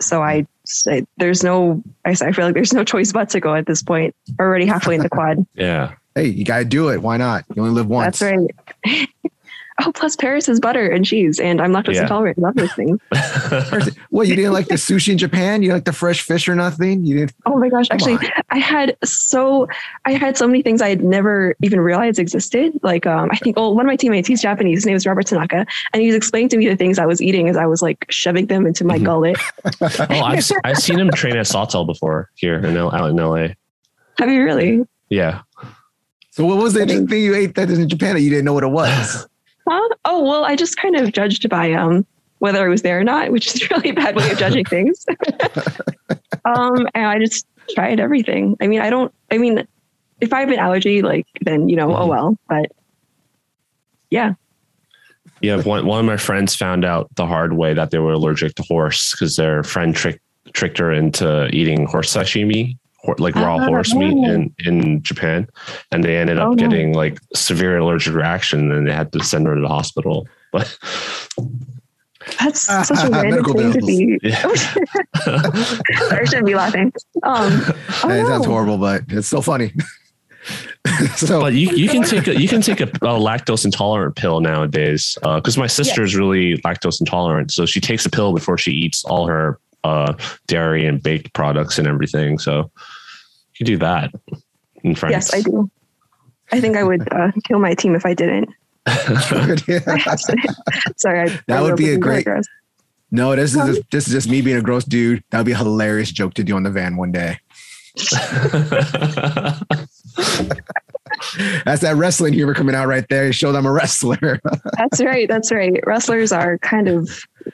So I say there's no I say I feel like there's no choice but to go at this point. We're already halfway in the quad. Yeah. Hey, you gotta do it. Why not? You only live once. That's right. oh, plus Paris is butter and cheese, and I'm lactose Yeah. intolerant. Love those things. What you didn't like the sushi in Japan? You like the fresh fish or nothing? You didn't? Oh my gosh! Come Actually, on. I had so I had so many things I had never even realized existed. Like, um, I think, oh, one of my teammates, he's Japanese. His name is Robert Tanaka, and he was explaining to me the things I was eating as I was like shoving them into my Mhm. gullet. oh, I've, I've seen him train at Sawtelle before here in L- out in LA. Have you really? Yeah. So what was the interesting thing you ate that is in Japan that you didn't know what it was? Huh? Oh well, I just kind of judged by um whether I was there or not, which is a really bad way of judging things. um, and I just tried everything. I mean, I don't. I mean, if I have an allergy, like then you know, oh Mhm. well. But yeah, Yeah. One, one of my friends found out the hard way that they were allergic to horse because their friend tricked tricked her into eating horse sashimi, hor- like raw Ah, horse meat oh. in, in Japan. And they ended up Oh, no. getting like severe allergic reaction and they had to send her to the hospital. But that's such a random Medical thing to be. yeah. I shouldn't be laughing. Um, oh, Hey, it sounds horrible, but it's still funny. so but you, you can take a you can take a, a lactose intolerant pill nowadays because my sister is really lactose intolerant, so she takes a pill before she eats all her uh, dairy and baked products and everything. So you do that in France. Yes, I do. I think I would uh, kill my team if I didn't. I have to. Sorry, I, That I would be a being great- gross. no, this is just, this is just me being a gross dude. That would be a hilarious joke to do on the van one day. That's that wrestling humor coming out right there. Show them a wrestler. That's right. That's right. Wrestlers are kind of.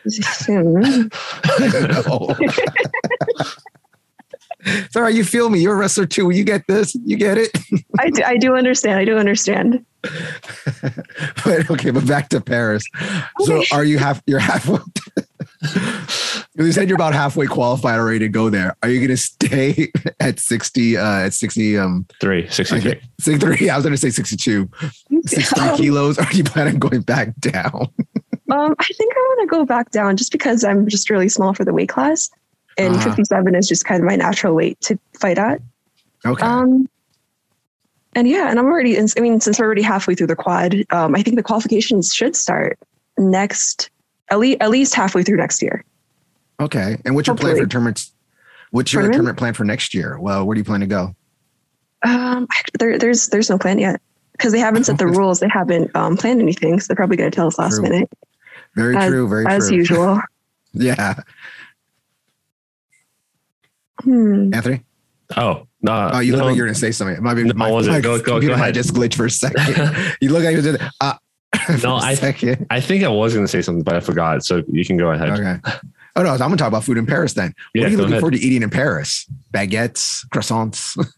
No. it's all right. You feel me. You're a wrestler too. You get this. You get it. I do, I do understand. I do understand. but okay, but back to Paris. So are you half you're halfway you said you're about halfway qualified already to go there. Are you gonna stay at 60 uh at 60 um Three, 63. okay, 63? I was gonna say 62. 63 Um, kilos. Are you planning on going back down? Um, I think I want to go back down just because I'm just really small for the weight class, and Uh-huh. 57 is just kind of my natural weight to fight at. Okay. Um, and yeah, and I'm already. I mean, since we're already halfway through the quad, um, I think the qualifications should start next, at least at least halfway through next year. okay. And what's your plan for tournaments? What's your Tournament? tournament plan for next year? Well, where do you plan to go? Um, there, there's there's no plan yet because they haven't set the rules. They haven't um, planned anything, so they're probably going to tell us last True. minute, Very As- true. Very as true. usual. Yeah. Hmm. Anthony? Oh, no. Oh, you look like you're gonna say something. It might be No, my, was it? my Go- go- computer go might ahead. just glitch for a second. you look like you did uh, for No, a I- second. I think I was going to say something, but I forgot. So you can go ahead. Okay. Oh no, I'm gonna talk about food in Paris then. Yeah, what are you looking ahead. forward to eating in Paris? Baguettes, croissants.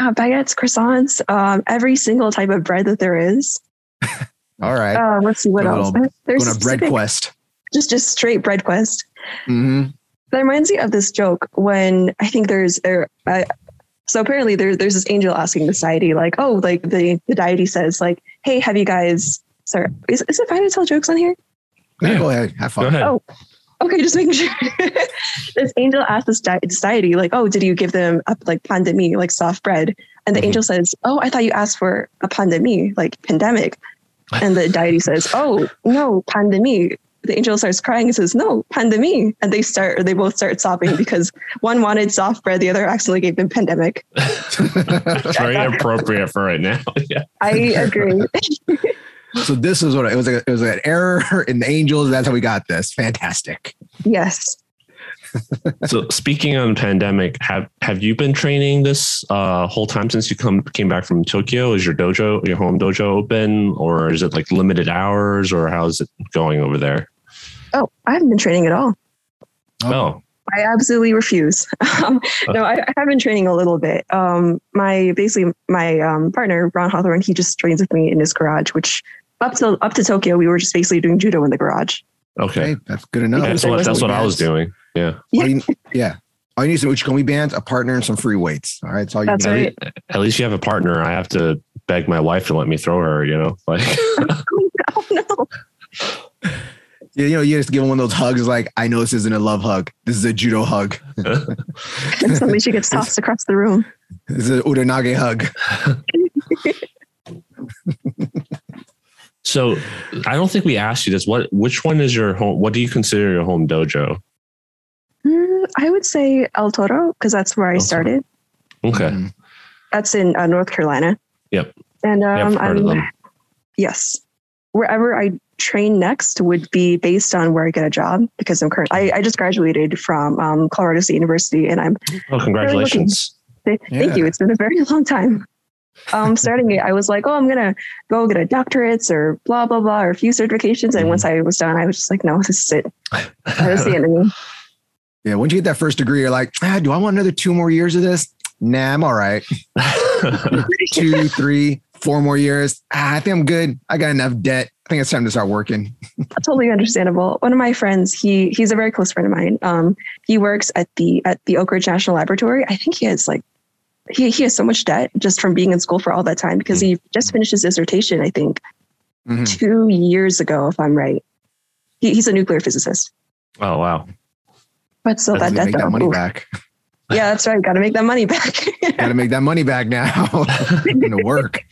Uh, baguettes, croissants, um, every single type of bread that there is. All right. Uh, let's see what Go else. little- There's Going on bread quest. just just straight bread quest. hmm That reminds me of this joke when I think there's er, I, so apparently there, there's this angel asking the deity like, oh, like the the deity says like, hey, have you guys? Sorry, is, is it fine to tell jokes on here? Yeah. Go ahead. Have fun. Go ahead. Oh. Okay, just making sure. this angel asks this di- deity like, oh, did you give them up like pandemic, like soft bread? And the Mhm. angel says, oh, I thought you asked for a pandemic, like pandemic. And the deity says, oh, no, pandemic. The angel starts crying and says, no, pandemic. And they start, or they both start sobbing because one wanted soft bread, the other accidentally gave them pandemic. Very appropriate for right now. yeah. I agree. so this is what it was. A, it was an error in the angels. That's how we got this. Fantastic. yes. So speaking on pandemic, have have you been training this uh, whole time since you come came back from Tokyo? Is your dojo, your home dojo open, or is it like limited hours, or how's it going over there? Oh, I haven't been training at all. Oh, I absolutely refuse. Um, no, I, I have been training a little bit. Um, my basically my um, partner Ron Hawthorne, he just trains with me in his garage. Which up to up to Tokyo, we were just basically doing judo in the garage. okay. Hey, that's good enough. That's what that's what I was doing. Yeah. All you- yeah. All you need is some Uchikomi bands, a partner, and some free weights. All right, that's all you That's need. right. At, least, at least you have a partner. I have to beg my wife to let me throw her. You know, like oh no. Yeah, you know, you just give them one of those hugs. Like, I know this isn't a love hug. This is a judo hug. And suddenly she gets tossed across the room. This is an uranage hug. so. I don't think we asked you this. What which one is your home? What do you consider your home dojo? Mm, I would say El Toro because that's where I El Toro. started. Okay, Mhm. That's in uh, North Carolina. Yep. And yeah, I've um, heard of I'm, them. yes, wherever I train next would be based on where I get a job because I'm current. I, I just graduated from um, Colorado State University, and I'm Well, congratulations! Th- Thank you. It's been a very long time. Um, starting it, I was like, oh, I'm gonna go get a doctorates or blah blah blah or a few certifications. And once I was done, I was just like, no, this is it. That was the end of me. Yeah, once you get that first degree, you're like, ah, do I want another two more years of this? Nah, I'm all right. Two, three, four more years. Ah, I think I'm good. I got enough debt. I think it's time to start working. totally understandable. One of my friends, he he's a very close friend of mine. Um, he works at the at the Oak Ridge National Laboratory. I think he has like he he has so much debt just from being in school for all that time because he just finished his dissertation. I think Mhm. two years ago, if I'm right. He, he's a nuclear physicist, oh wow! but still Gotta that debt make that money oof. back. Yeah, that's right. Got to make that money back. Got to make that money back now. Gonna work.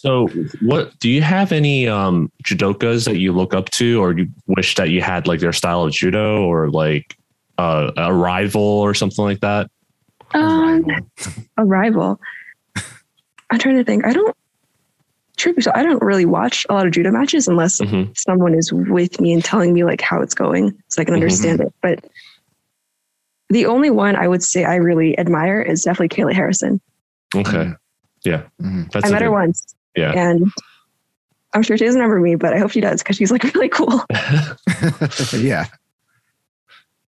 So, what do you have any um, judokas that you look up to, or you wish that you had like their style of judo, or like uh, a rival or something like that? um, a rival. I'm trying to think. I don't. Truth be told, I don't really watch a lot of judo matches unless hmm someone is with me and telling me like how it's going so I can understand it. But the only one I would say I really admire is definitely Kayla Harrison. Okay, yeah, Mhm. that's I a met her good- once Yeah. and I'm sure she doesn't remember me, but I hope she does because she's like really cool. yeah.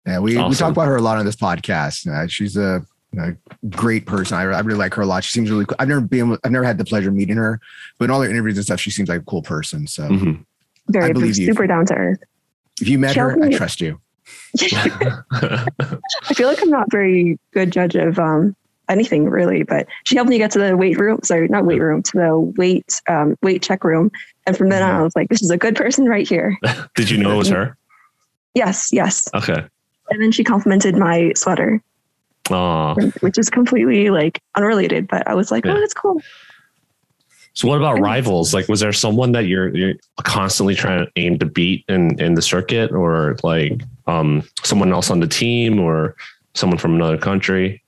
Yeah, we, we talk about her a lot on this podcast. Uh, she's a, a great person. I, I really like her a lot. She seems really cool. I've never been, I've never had the pleasure of meeting her, but in all her interviews and stuff, she seems like a cool person. So Mhm. Very believe you. super down to earth. if you met She her, helped I trust you. I feel like I'm not very good judge of um, anything really, but she helped me get to the weight room. Sorry, not weight room, to the weight um, weight check room. And from then on, I was like, this is a good person right here. Did you know it was her? Yes, yes. Okay. And then she complimented my sweater, which is completely like unrelated, but I was like, Yeah. oh, that's cool. So, what about rivals? Like, was there someone that you're, you're constantly trying to aim to beat in in the circuit, or like um, someone else on the team, or someone from another country?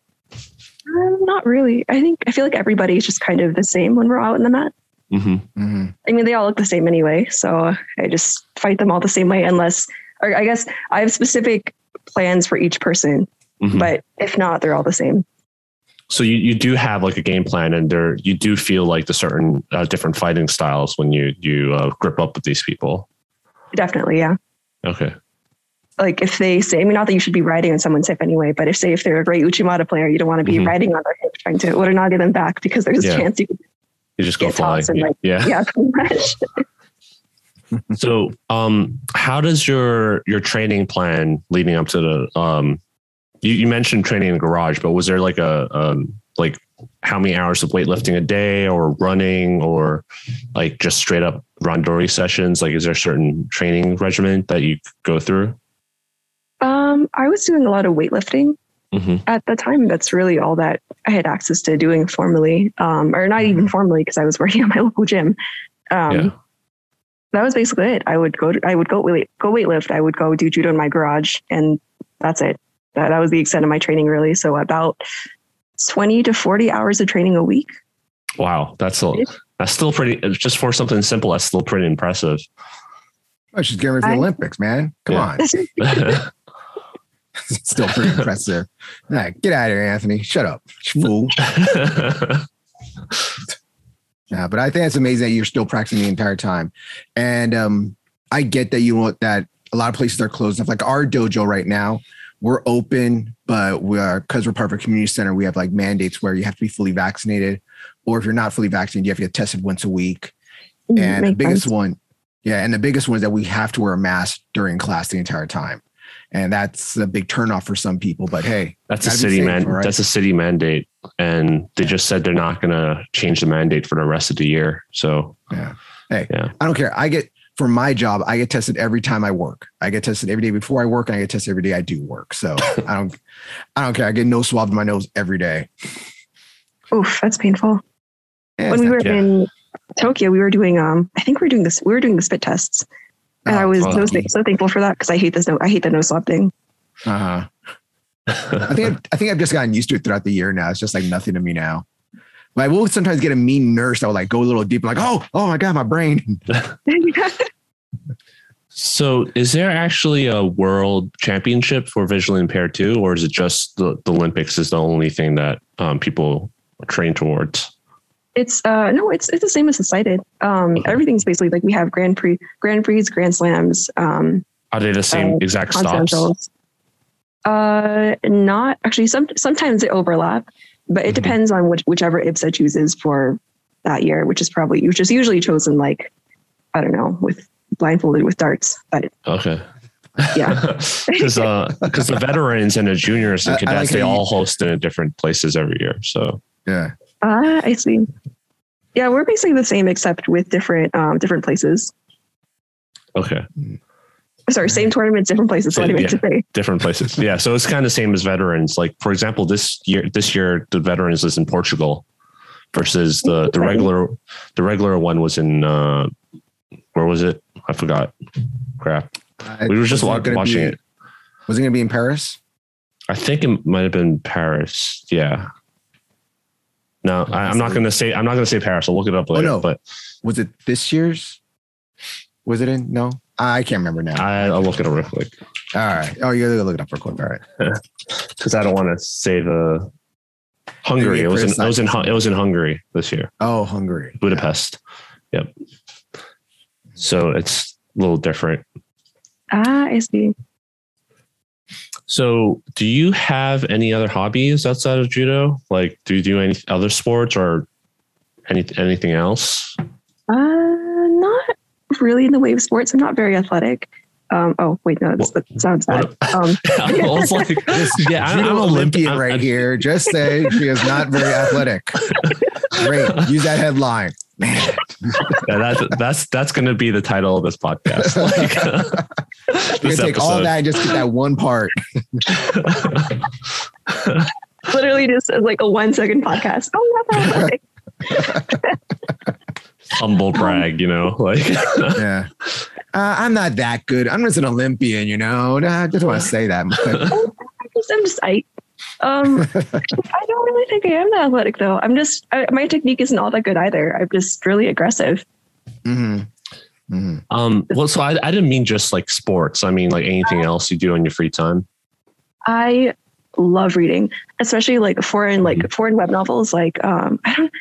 Uh, not really. I think I feel like everybody's just kind of the same when we're out in the mat. hmm hmm I mean, they all look the same anyway, so I just fight them all the same way, unless, or I guess I have specific plans for each person, hmm but if not, they're all the same. So you, you do have like a game plan, and there you do feel like the certain uh, different fighting styles when you you uh, grip up with these people. Definitely, yeah. Okay. Like if they say, I mean, not that you should be riding on someone's hip anyway, but if say if they're a great Uchimata player, you don't want to be Mhm. riding on their hip trying to or not get them back because there's Yeah. a chance you could, You just go Get flying. and, like, yeah. yeah, pretty much. So, um, how does your your training plan leading up to the um, you, you mentioned training in the garage, but was there like a um, like how many hours of weightlifting a day, or running, or like just straight up randori sessions? Like, is there a certain training regimen that you go through? Um, I was doing a lot of weightlifting hmm at the time. That's really all that I had access to doing formally, um, or not even formally because I was working at my local gym. Um, Yeah. that was basically it. I would go to, I would go weight, go weightlift. I would go do judo in my garage and that's it. That, that was the extent of my training really. So about 20 to 40 hours of training a week. Wow, that's a, that's still pretty. Just for something simple, that's still pretty impressive. Oh, she's getting ready for the I- Olympics, man. Come Yeah. on. It's still pretty impressive. All right, get out of here, Anthony. Shut up, fool. Yeah, but I think it's amazing that you're still practicing the entire time. And um, I get that you want that a lot of places are closed. Like our dojo right now, we're open, but we are because we're part of a community center, we have like mandates where you have to be fully vaccinated. Or if you're not fully vaccinated, you have to get tested once a week. And the biggest sense. one, yeah, and the biggest one is that we have to wear a mask during class the entire time. And that's a big turnoff for some people. But hey, That's a city safe, man. right? That's a city mandate, and they just said they're not going to change the mandate for the rest of the year. So yeah. Hey, Yeah. I don't care. I get for my job, I get tested every time I work. I get tested every day before I work, and I get tested every day I do work. So I don't, I don't care. I get nose swabbed in my nose every day. Oof, that's painful. Yeah, when we were yeah. in Tokyo, we were doing um I think we were doing this we were doing the spit tests. And I Oh, was so, so thankful for that because I hate this no I hate the nose swab thing. uh-huh. I think I've, I think I've just gotten used to it throughout the year now. It's just like nothing to me now. But I will sometimes get a mean nurse that will like go a little deep, like, oh, oh my god, my brain. So, is there actually a world championship for visually impaired too, or is it just the, the Olympics is the only thing that um, people train towards? It's uh no, it's it's the same as the sighted. Um Okay. everything's basically like we have Grand Prix, Grand Prix, Grand Slams, um Are they the same Uh, exact stops? Uh not actually some sometimes they overlap, but it Mhm. depends on which whichever IBSA chooses for that year, which is probably which is usually chosen like I don't know, with blindfolded with darts. But Okay. Yeah. Because because the veterans and the juniors and I- I cadets like they all host in different places every year. So Yeah. Ah, I see. Yeah, we're basically the same except with different um different places. okay, Sorry, same tournaments, different places. So Same, anyway, to say. different places. Yeah. So it's kind of the same as veterans. Like for example, this year this year the veterans is in Portugal versus the the regular the regular one was in uh where was it? I forgot. Crap. We were just Was it wa- watching be- it. Was it going to be in Paris? I think it might have been Paris. Yeah. No, I, I'm not going to say. I'm not going to say Paris. I'll look it up later. Oh, no. But Was it this year's? Was it in? No, I can't remember now. I, I'll look it up real quick All right. Oh, you're gonna look it up real quick. All right. because I don't want to say the Hungary. It was in, Chris it was in Knight. Hu- it was in Hungary this year, Oh, Hungary. Budapest. Yep. So it's a little different. Ah, I see. So, do you have any other hobbies outside of judo? Like, do you do any other sports or any anything else? Uh, not really in the way of sports. I'm not very athletic. Um, oh wait, no, that's, that sounds bad. Um, I was like, yeah, I'm, I'm Olympian Olymp- right I'm- here. Just say she is not very athletic. Great. Use that headline. Man. Yeah, that's that's that's going to be the title of this podcast. Like, You're this gonna take all that and just get that one part. literally just uh, like a one second podcast. Oh, not that athletic. Humble brag, you know, like Yeah. Uh, I'm not that good. I'm just an Olympian, you know. Nah, I just want to say that. I'm just, I'm I, um, I don't really think I am that athletic though. I'm just I, my technique isn't all that good either. I'm just really aggressive. Mhm. Mhm. um. Well, so I, I didn't mean just like sports. I mean like anything else you do in your free time. I love reading, especially like foreign like foreign web novels. Like um, I don't.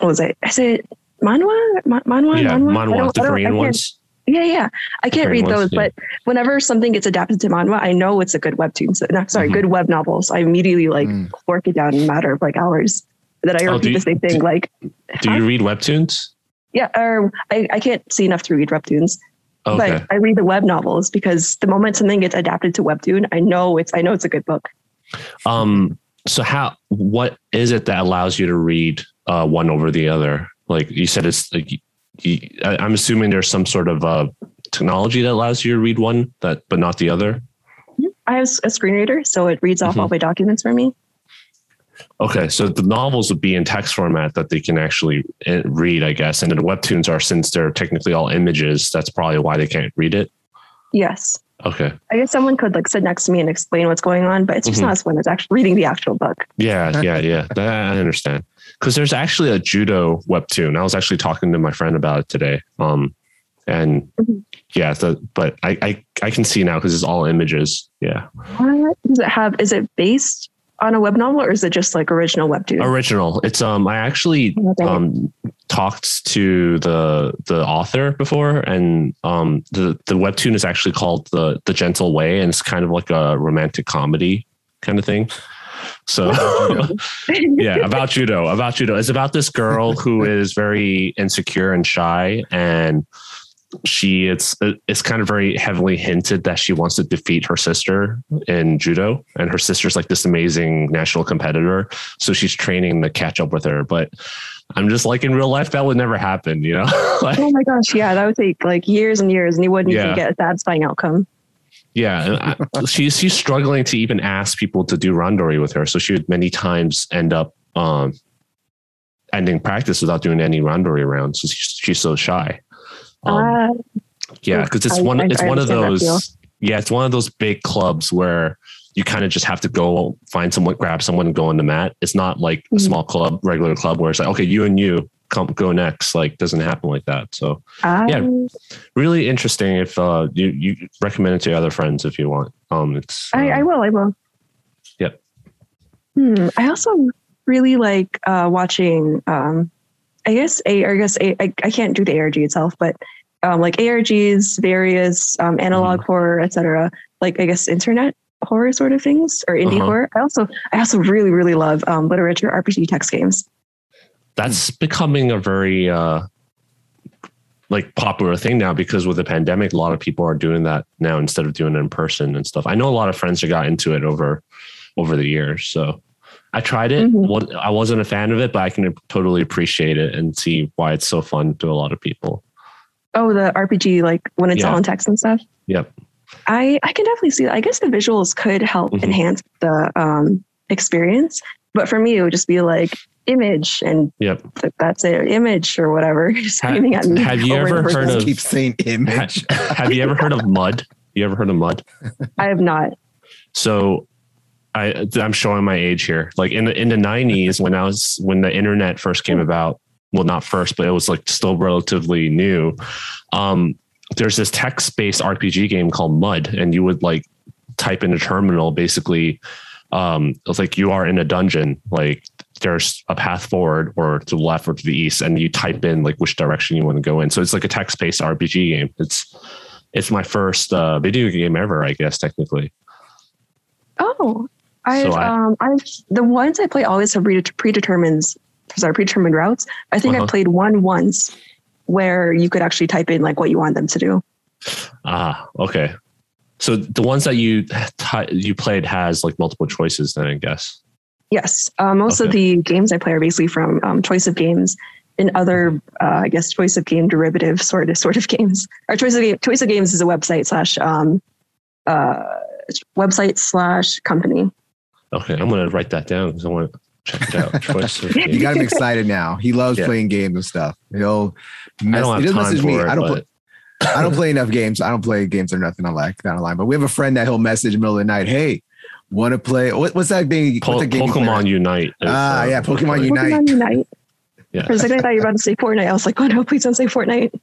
What was it? Is it manhwa? Ma- Manhwa? yeah, manhwa? Manhwa, the I don't- I Korean ones. Yeah, yeah. I can't read ones, those, yeah. but whenever something gets adapted to manhwa, I know it's a good webtoon. So, no, sorry, Mhm. good web novels. I immediately like Mm. work it down in a matter of like hours. That I Oh, repeat do you- the same thing. do- like, Do you read webtoons? yeah, or I, I can't see enough to read webtoons, Okay. but I read the web novels because the moment something gets adapted to webtoon, I know it's I know it's a good book. Um. So how? What is it that allows you to read uh, one over the other? Like you said, it's like I'm assuming there's some sort of uh, technology that allows you to read one that, but not the other. I have a screen reader, so it reads off Mhm. all my documents for me. Okay, so the novels would be in text format that they can actually uh, read, I guess, and then the webtoons are since they're technically all images. That's probably why they can't read it. Yes. Okay, I guess someone could like sit next to me and explain what's going on, but it's just Mhm. not as fun as actually reading the actual book. yeah, yeah, yeah. I understand because there's actually a judo webtoon. I was actually talking to my friend about it today. Um, and Mhm. yeah, the, but I, I I can see now because it's all images. Yeah, What does it have? Is it based on a web novel or is it just like original webtoon? original. It's um I actually Okay. um talked to the the author before and um the the webtoon is actually called the the gentle way and it's kind of like a romantic comedy kind of thing so yeah about judo about judo it's about this girl who is very insecure and shy and she it's it's kind of very heavily hinted that she wants to defeat her sister in judo and her sister's like this amazing national competitor so she's training to catch up with her. But i'm just like in real life that would never happen you know? Like, oh my gosh, yeah, that would take like years and years, and you wouldn't Yeah. even get a satisfying outcome. Yeah I, she's she's struggling to even ask people to do randori with her so she would many times end up um ending practice without doing any randori rounds so she's, she's so shy um, Uh, Yeah, because it's I- one I- it's one of understand that feel. those yeah, it's one of those big clubs where you kind of just have to go find someone, grab someone, and go on the mat. It's not like a Mhm. small club, regular club where it's like, okay, you and you come go next. Like doesn't happen like that. So I, Yeah. really interesting if uh you you recommend it to your other friends if you want. Um it's I, I um, will. I will. Yep. Hmm. I also really like uh, watching. Um, I guess a. Or I guess a, I, I can't do the ARG itself, but um, like ARGs, various um, analog Mm-hmm. horror, etc. Like I guess internet horror sort of things or indie Uh-huh. horror. I also I also really really love um, literature RPG text games. That's becoming a very uh like popular thing now because with the pandemic a lot of people are doing that now instead of doing it in person and stuff i know a lot of friends that got into it over over the years so i tried it Mhm. Wa- i wasn't a fan of it but i can totally appreciate it and see why it's so fun to a lot of people Oh, the RPG like when it's Yeah. all in text and stuff. yep I I can definitely see that. I guess the visuals could help Mhm. enhance the um, experience, but for me, it would just be like image and yep th- that's it, image or whatever, just Ha- screaming at me. have you ever heard of- Keep saying Ha- image. have you ever heard of mud you ever heard of mud I have not. So I I'm showing my age here. Like in the in the 90s when I was when the internet first came about, well not first, but it was like still relatively new. Um there's this text-based RPG game called Mud and you would like type in a terminal basically um it's like you are in a dungeon like there's a path forward or to the left or to the east and you type in like which direction you want to go in so it's like a text-based rpg game it's it's my first uh, video game ever i guess technically Oh, I've So I- um I've the ones I play always have predet- predetermines sorry predetermined routes. I think Uh-huh. I played one once where you could actually type in like what you want them to do. Ah, okay. So the ones that you ty- you played has like multiple choices, then I guess. Yes, uh, most of the games I play are basically from um, choice of games and other, uh, I guess, choice of game derivative sort of sort of games. Our choice of game, choice of games is a website slash um, uh, website slash company. Okay, I'm gonna write that down because I want to check it out. Choice of You got him excited now. He loves Yeah. playing games and stuff. He'll I don't he have doesn't time message me. it. I don't but- play I don't play enough games. I don't play games or nothing. I like that online. But we have a friend that he'll message in the middle of the night. Hey, want to play? What, what's that thing? Po- what's that game? Pokemon Unite. is, Ah, uh, yeah, Pokemon Unite. Pokemon Unite. Yeah. For a second, I thought you were about to say Fortnite. I was like, oh no, please don't say Fortnite.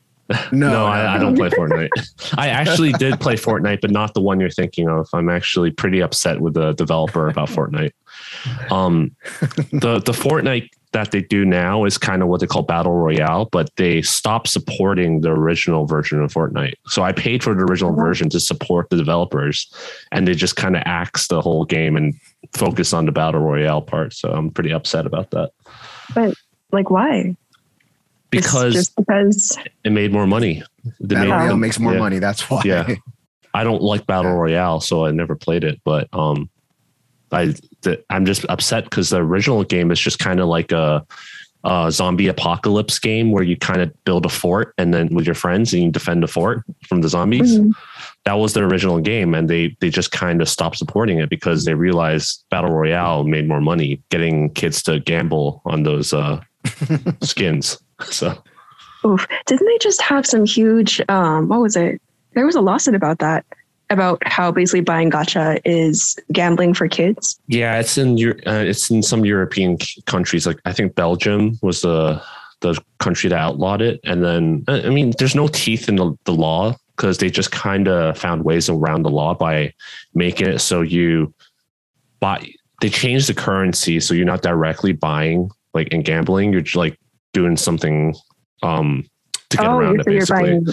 No, No, I, I don't play Fortnite. I actually did play Fortnite, but not the one you're thinking of. I'm actually pretty upset with the developer about Fortnite. Um, the the Fortnite that they do now is kind of what they call battle royale, but they stopped supporting the original version of Fortnite. So I paid for the original Oh. version to support the developers, and they just kind of axed the whole game and focus on the battle royale part. So I'm pretty upset about that But Like, why? It's because just because. it made more money. They Battle Royale makes more yeah. money. That's why. Yeah. I don't like battle royale, so I never played it. But um, I th- I'm just upset because the original game is just kind of like a, a zombie apocalypse game where you kind of build a fort and then with your friends and you defend the fort from the zombies. Mhm. That was the original game, and they they just kind of stopped supporting it because they realized battle royale made more money getting kids to gamble on those uh, skins. So Oof. Didn't they just have some huge um what was it? There was a lawsuit about that, about how basically buying gacha is gambling for kids. Yeah, it's in your uh, it's in some European countries. Like I think Belgium was the the country that outlawed it, and then I I mean, there's no teeth in the, the law because they just kind of found ways around the law by making it so you buy. They changed the currency so you're not directly buying like in gambling. You're just, like doing something um to get oh, around you're, it. so you're Basically, buying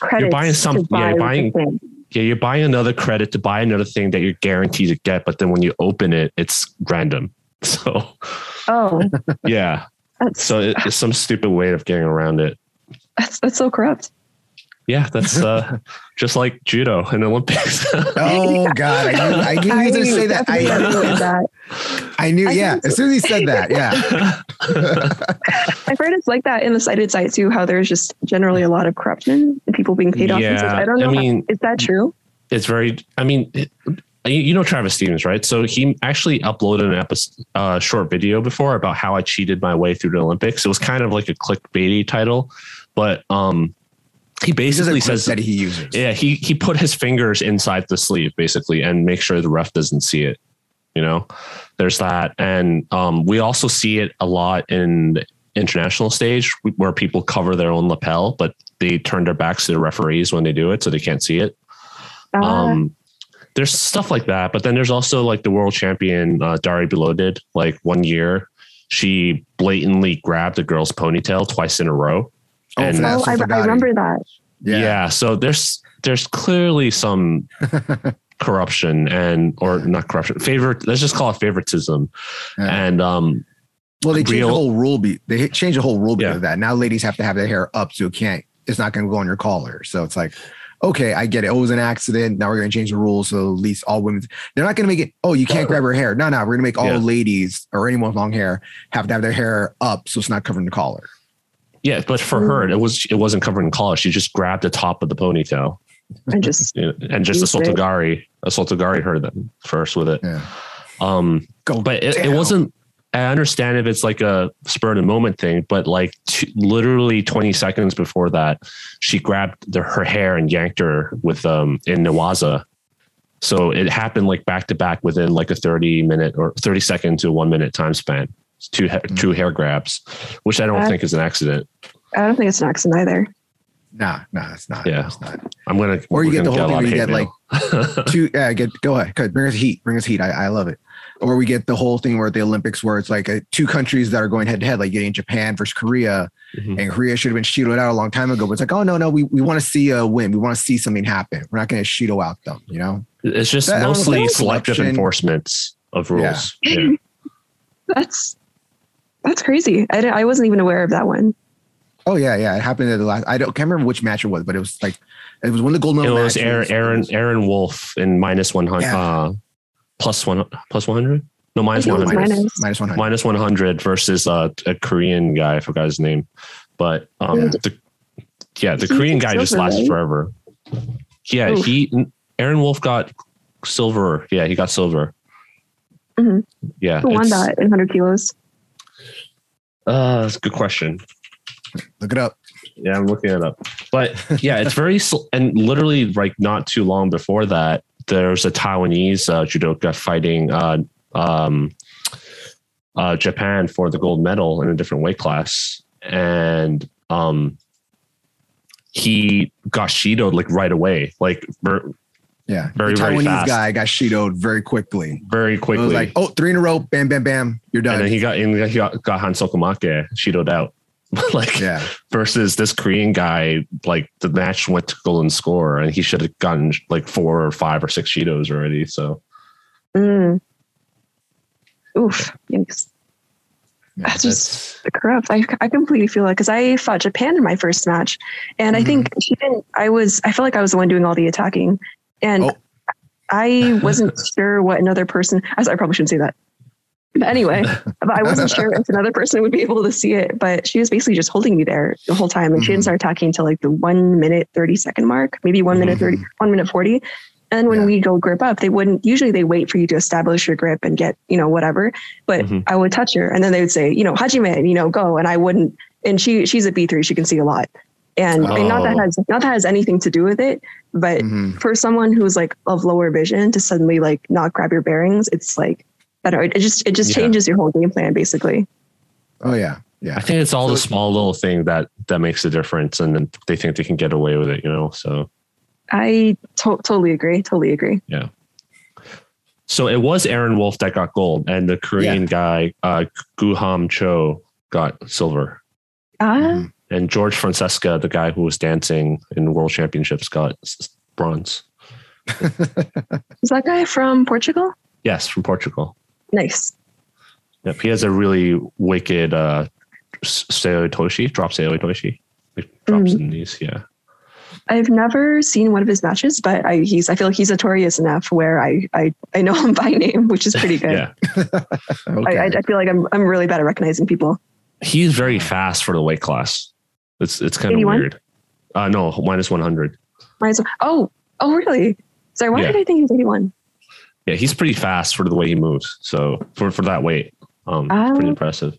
credits. buying some- to yeah, you're buying- thing. Yeah, you're buying another credit to buy another thing that you're guaranteed to get, but then when you open it, it's random. So Oh, yeah. that's So it, it's some stupid way of getting around it. that's that's so corrupt. Yeah, that's uh, just like judo in the Olympics. Oh God, I knew, I knew he was going to say that. definitely agree I, that. I knew, I yeah. As soon as he said that, yeah. I've heard it's like that in the sighted site too. How there's just generally a lot of corruption and people being paid off. and. Yeah, I don't know. I mean- is that true? it's very i mean it, you you know travis stevens right so he actually uploaded an episode uh, short video before about how i cheated my way through the olympics it was kind of like a clickbaity title but um he This is a basically clip says that he uses. yeah he he put his fingers inside the sleeve basically and make sure the ref doesn't see it you know there's that and um we also see it a lot in the international stage where people cover their own lapel but they turn their backs to the referees when they do it so they can't see it Uh, um, there's stuff like that, but then there's also like the world champion uh, Dari Below did like one year. She blatantly grabbed a girl's ponytail twice in a row. Oh, and- for oh, I, I remember that. Yeah. so there's there's clearly some corruption and or not corruption favorite. Let's just call it favoritism. Yeah. And um, Well, they changed real- the whole rule. Be they changed the whole rule because Yeah. of that. Now ladies have to have their hair up, so it can't. It's not going to go on your collar. So it's like, okay, I get it. Oh, it was an accident. Now we're going to change the rules so at least all women. They're not going to make it. Oh, you can't grab her hair. No, no, we're going to make all Yeah. ladies or anyone with long hair have to have their hair up so it's not covering the collar. Yeah, but for her it was it wasn't covered in collar. She just grabbed the top of the ponytail I just and just Used it. osotogari osotogari her then first with it. Yeah. Um, Go, but it, it wasn't i understand if it's like a spur of the moment thing but like t- literally 20 seconds before that she grabbed the, her hair and yanked her with um in newaza so it happened like back to back within like a 30 minute or 30 second to one minute time span It's two Mm. two hair grabs which i don't Uh, think is an accident I don't think it's an accident either. Nah, nah, it's not. Yeah. It's not. i'm gonna Or you we're get the whole a thing lot where you get, mail. Two, yeah, get go ahead. Go ahead. Bring us heat. Bring us heat. I, I love it. Or we get the whole thing where at the Olympics where it's like uh, two countries that are going head to head, like getting Japan versus Korea, Mhm. and Korea should have been shidoed out a long time ago. But it's like, oh no, no, we, we want to see a win. We want to see something happen. We're not going to Shido out them. You know? it's just That- mostly that selective selection- enforcements of Yeah. rules yeah. That's that's crazy. I, I wasn't even aware of that one. Oh yeah, yeah. It happened at the last. I don't can't remember which match it was, but it was like it was one of the gold It medal was matches. Aaron Aaron Aaron Wolf in minus one hundred, Yeah. uh, plus one plus one hundred. No, minus I think one it was hundred. minus. minus one hundred. Minus one hundred versus uh, a Korean guy. I forgot his name, but um, Yeah. the yeah, the He Korean took guy just silver, lasted right? forever. Yeah, Oof. he Aaron Wolf got silver. Yeah, he got silver. Mhm. Yeah, Who won that in 100 kilos? Uh, that's a good question. Look it up. Yeah, I'm looking it up. But yeah, it's very sl- and literally like not too long before that, there's a Taiwanese uh, judoka fighting uh, um, uh, Japan for the gold medal in a different weight class, and um, he got shidoed like right away, like Yeah, Very, the very Taiwanese fast. guy got Shidoed very quickly. very It quickly. was like, oh, three in a row, bam, bam, bam, you're done. and then he got in, he got, got hansoku make shidoed out. like yeah, versus this Korean guy, like the match went to golden score and he should have gotten like four or five or six shidos already. So Mm. Oof. Yikes. Yeah, That's just corrupt. I, I completely feel like because I fought Japan in my first match, and I think she didn't. I was. I felt like I was the one doing all the attacking, and Oh. I wasn't sure what another person. I, I probably shouldn't say that. But anyway, but I wasn't sure if another person would be able to see it. But she was basically just holding me there the whole time, and she Mhm. didn't start talking until like the one minute thirty second mark, maybe one minute thirty, one minute forty. And when Yeah. we go grip up, they wouldn't usually they wait for you to establish your grip and get, you know, whatever. But Mhm. I would touch her and then they would say, you know, Hajime, you know, go. And I wouldn't and she she's a B three, she can see a lot. And, and not that Oh. has not that has anything to do with it, but Mhm. for someone who's like of lower vision to suddenly like not grab your bearings, it's like I don't know, it just it just Yeah. changes your whole game plan basically. Oh yeah, yeah. I think it's all So- the small little thing that that makes the difference, and then they think they can get away with it, you know. So I to- totally agree. Totally agree. Yeah. So it was Aaron Wolf that got gold, and the Korean guy uh, Guham Cho got silver, Ah, Mhm. And George Fonseca, the guy who was dancing in World Championships, got bronze. is that guy from Portugal? Yes, from Portugal. Nice. Yep, he has a really wicked uh, Seoi Otoshi, drop Seoi Otoshi, like drops Mhm. in these. Yeah, I've never seen one of his matches, but I he's I feel like he's notorious enough where I I, I know him by name, which is pretty good. yeah, Okay. I, I I feel like I'm I'm really bad at recognizing people. he's very fast for the weight class. It's it's kind of weird. Uh, no, minus one hundred. Mine's, oh oh really? Sorry, why Yeah. did I think he was 81? Yeah, he's pretty fast for the way he moves. So for for that weight, um, it's pretty Um, impressive.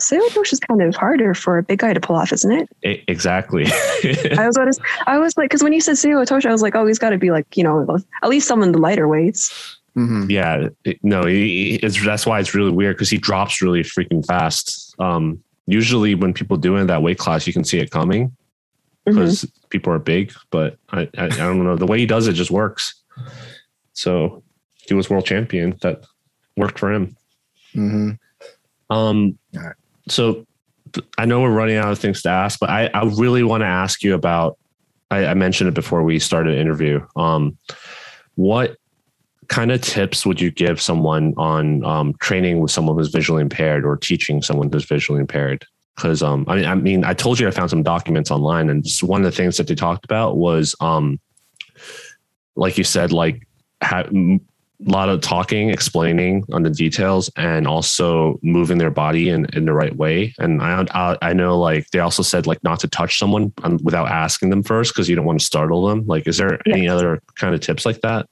Sayatosh is kind of harder for a big guy to pull off, isn't it? E- exactly. I was honest, I was like, because when you said Sayatosh, I was like, oh, he's got to be like, you know, at least some in the lighter weights. Mhm. yeah, it- no, he, he- it's that's why it's really weird because he drops really freaking fast. Um, usually when people do it in that weight class, you can see it coming because people are big. But I, I, I don't know the way he does it just works. So he was world champion. That worked for him. Mm-hmm. Um, All right. so I know we're running out of things to ask, but I, I really want to ask you about. I, I mentioned it before we started the interview. Um, what kind of tips would you give someone on um, training with someone who's visually impaired or teaching someone who's visually impaired? Because um, I mean, I mean, I told you I found some documents online, and one of the things that they talked about was, um, like you said, like ha- a lot of talking, explaining on the details, and also moving their body in, in the right way. And I, I I know like they also said like not to touch someone um, without asking them first because you don't want to startle them. Like, is there any other kind of tips like that?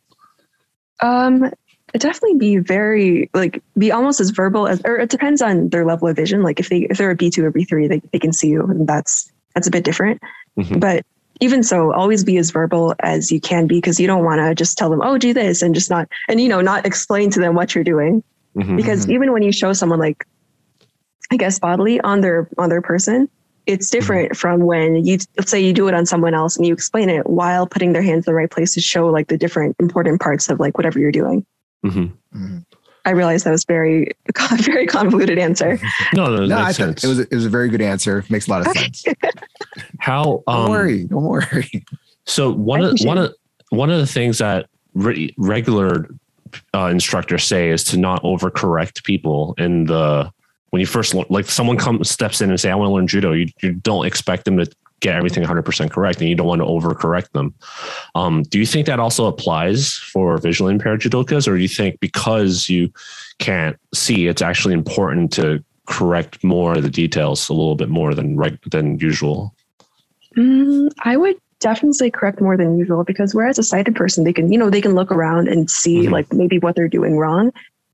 Um, definitely be very like be almost as verbal as, or it depends on their level of vision. Like if they if they're a B two or B three, they they can see you, and that's that's a bit different. Mhm. But even so, always be as verbal as you can be because you don't want to just tell them, oh, do this, and just not and you know not explain to them what you're doing. Mhm. because Mhm. even when you show someone like i guess bodily on their on their person it's different from when you let's say you do it on someone else and you explain it while putting their hands in the right place to show like the different important parts of like whatever you're doing Mhm. Mhm. i realized that was very very convoluted answer No, no, No, I thought it was it was a very good answer. Makes a lot of sense. How Don't um, worry. Don't worry. So one of one of one of the things that re- regular uh, instructors say is to not overcorrect people in the when you first learn, like someone comes steps in and say I want to learn judo. You you don't expect them to get everything 100% correct and you don't want to overcorrect them. Um, do you think that also applies for visually impaired judokas or do you think because you can't see it's actually important to correct more of the details a little bit more than right than usual? Mm, i would definitely correct more than usual because whereas a sighted person they can you know they can look around and see Mhm. like maybe what they're doing wrong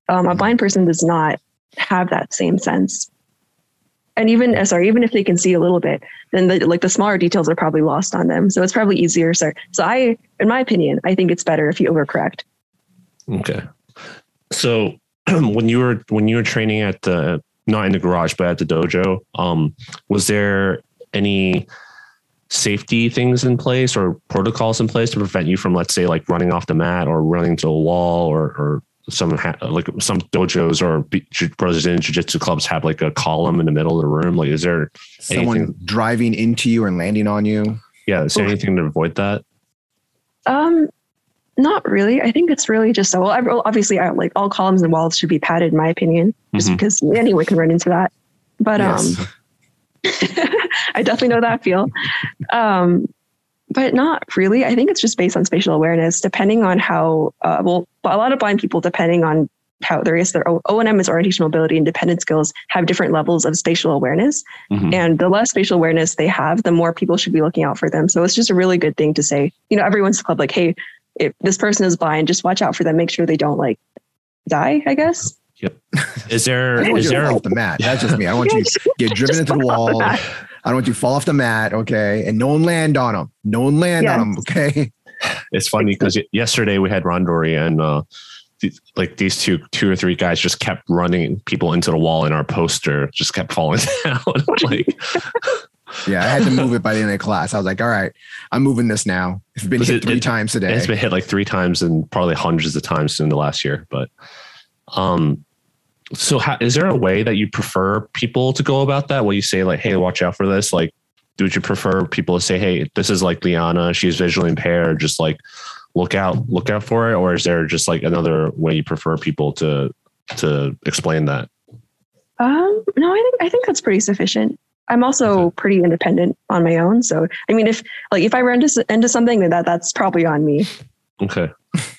um, a blind person does not have that same sense. And even uh, sorry even if they can see a little bit then the like the smaller details are probably lost on them. So it's probably easier so so i in my opinion i think it's better if you overcorrect. Okay. So when you were when you were training at the not in the garage but at the dojo, um, was there any safety things in place or protocols in place to prevent you from, let's say, like running off the mat or running to a wall or or some ha- like some dojos or b- ju- Brazilian jiu-jitsu clubs have like a column in the middle of the room. Like, is there Someone Anything- driving into you and landing on you. yeah, is there Oof. anything to avoid that? um not really i think it's really just well I- well, obviously I, like all columns and walls should be padded in my opinion just Mhm. because anyone can run into that but Yes. um I definitely know that feel. Um, but not really. I think it's just based on spatial awareness, depending on how, uh, well, a lot of blind people, depending on how there is their O- O&M is orientation mobility and dependent skills have different levels of spatial awareness. Mhm. And the less spatial awareness they have, the more people should be looking out for them. So it's just a really good thing to say, you know, everyone's club, like, hey, if this person is blind, just watch out for them. Make sure they don't like die, I guess. Is there I don't want is you to there off the mat. That's just me. I don't want you to get driven into the fall off the wall. mat. I don't want you to fall off the mat. Okay. And no one land on them. No one land on them. Okay. it's funny because yesterday we had Randori and uh, th- like these two two or three guys just kept running people into the wall and our poster just kept falling down like Yeah. I had to move it by the end of the class. I was like, all right, I'm moving this now. It's been hit it- three it- times today. it's been hit like three times and probably hundreds of times in the last year but um so how, is there a way that you prefer people to go about that where you say like hey watch out for this like would you prefer people to say hey this is like liana she's visually impaired just like look out look out for it or is there just like another way you prefer people to to explain that Um, no, I think I think that's pretty sufficient. I'm also pretty independent on my own. So I mean, if like if I run into, into something, that that's probably on me. Okay.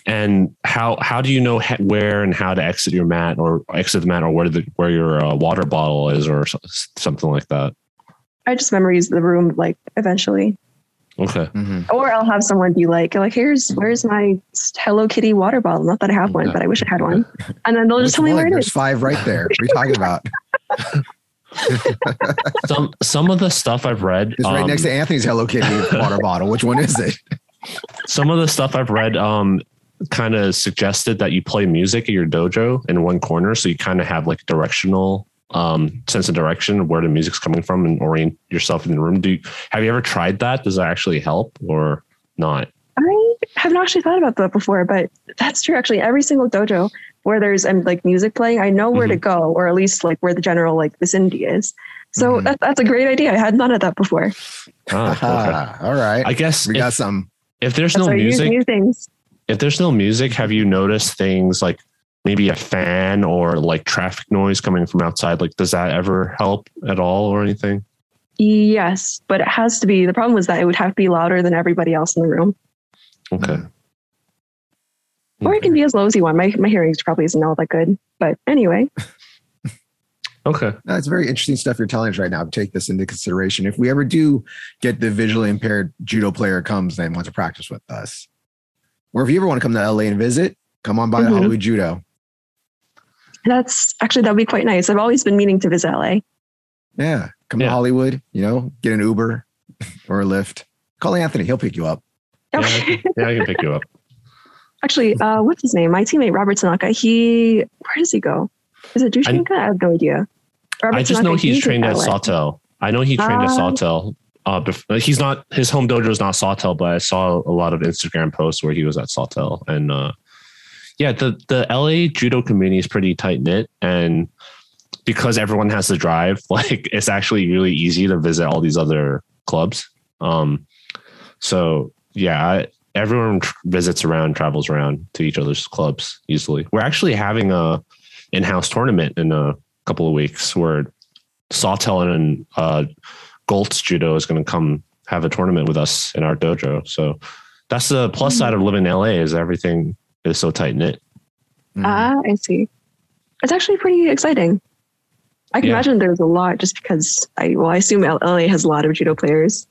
And how how do you know ha- where and how to exit your mat or exit the mat or where the where your uh, water bottle is or something like that? I just memorize the room like eventually, Okay. Mhm. or I'll have someone be like, like here's where's my Hello Kitty water bottle? Not that I have one, but I wish I had one. And then they'll just tell me one? where it There's is. five right there. What are you talking about? Some some of the stuff I've read It's right um, next to Anthony's Hello Kitty water bottle. Which one is it? Some of the stuff I've read um kind of suggested that you play music at your dojo in one corner so you kind of have like directional um sense of direction of where the music's coming from and orient yourself in the room. Do you, have you ever tried that? Does that actually help or not? I haven't actually thought about that before, but that's true. Actually, every single dojo where there's um, like music playing, I know where to go, or at least like where the general like vicinity is. So Mhm. that, that's a great idea. I had none of that before. Ah, okay. All right. I guess we got if, some. If there's That's no why I use music, if there's no music, have you noticed things like maybe a fan or like traffic noise coming from outside? Like, does that ever help at all or anything? Yes, but it has to be. The problem was that it would have to be louder than everybody else in the room, Okay. Or it can be as low as you want. My my hearing probably isn't all that good, but anyway, Okay. No, it's very interesting stuff you're telling us right now. Take this into consideration. If we ever do get the visually impaired judo player comes and wants to practice with us, or if you ever want to come to LA and visit, come on by Mhm. the Hollywood Judo. that's actually that'd be quite nice. I've always been meaning to visit LA. Yeah, come to Hollywood. You know, get an Uber or a Lyft. Call Anthony; he'll pick you up. Yeah, I can, yeah, I can pick you up. Actually, uh, what's his name? My teammate Robert Tanaka. He where does he go? Is it Jushinka? I, have no idea. Robert I just know he's trained at. Sawtelle. I know he trained at Ah. Sawtelle. Uh, bef- he's not his home dojo is not Sawtelle, but I saw a lot of Instagram posts where he was at Sawtelle, and uh, yeah, the the LA judo community is pretty tight knit, and because everyone has to drive, like it's actually really easy to visit all these other clubs. Um, so yeah, I, everyone tr- visits around, travels around to each other's clubs easily. We're actually having a in-house tournament in a couple of weeks where Sawtelle and uh, Goltz Judo is going to come have a tournament with us in our dojo. So that's the plus side of living in LA is everything is so tight knit. Mhm. Ah, I see. It's actually pretty exciting. I can Yeah. imagine there's a lot just because I well, I assume LA has a lot of judo players.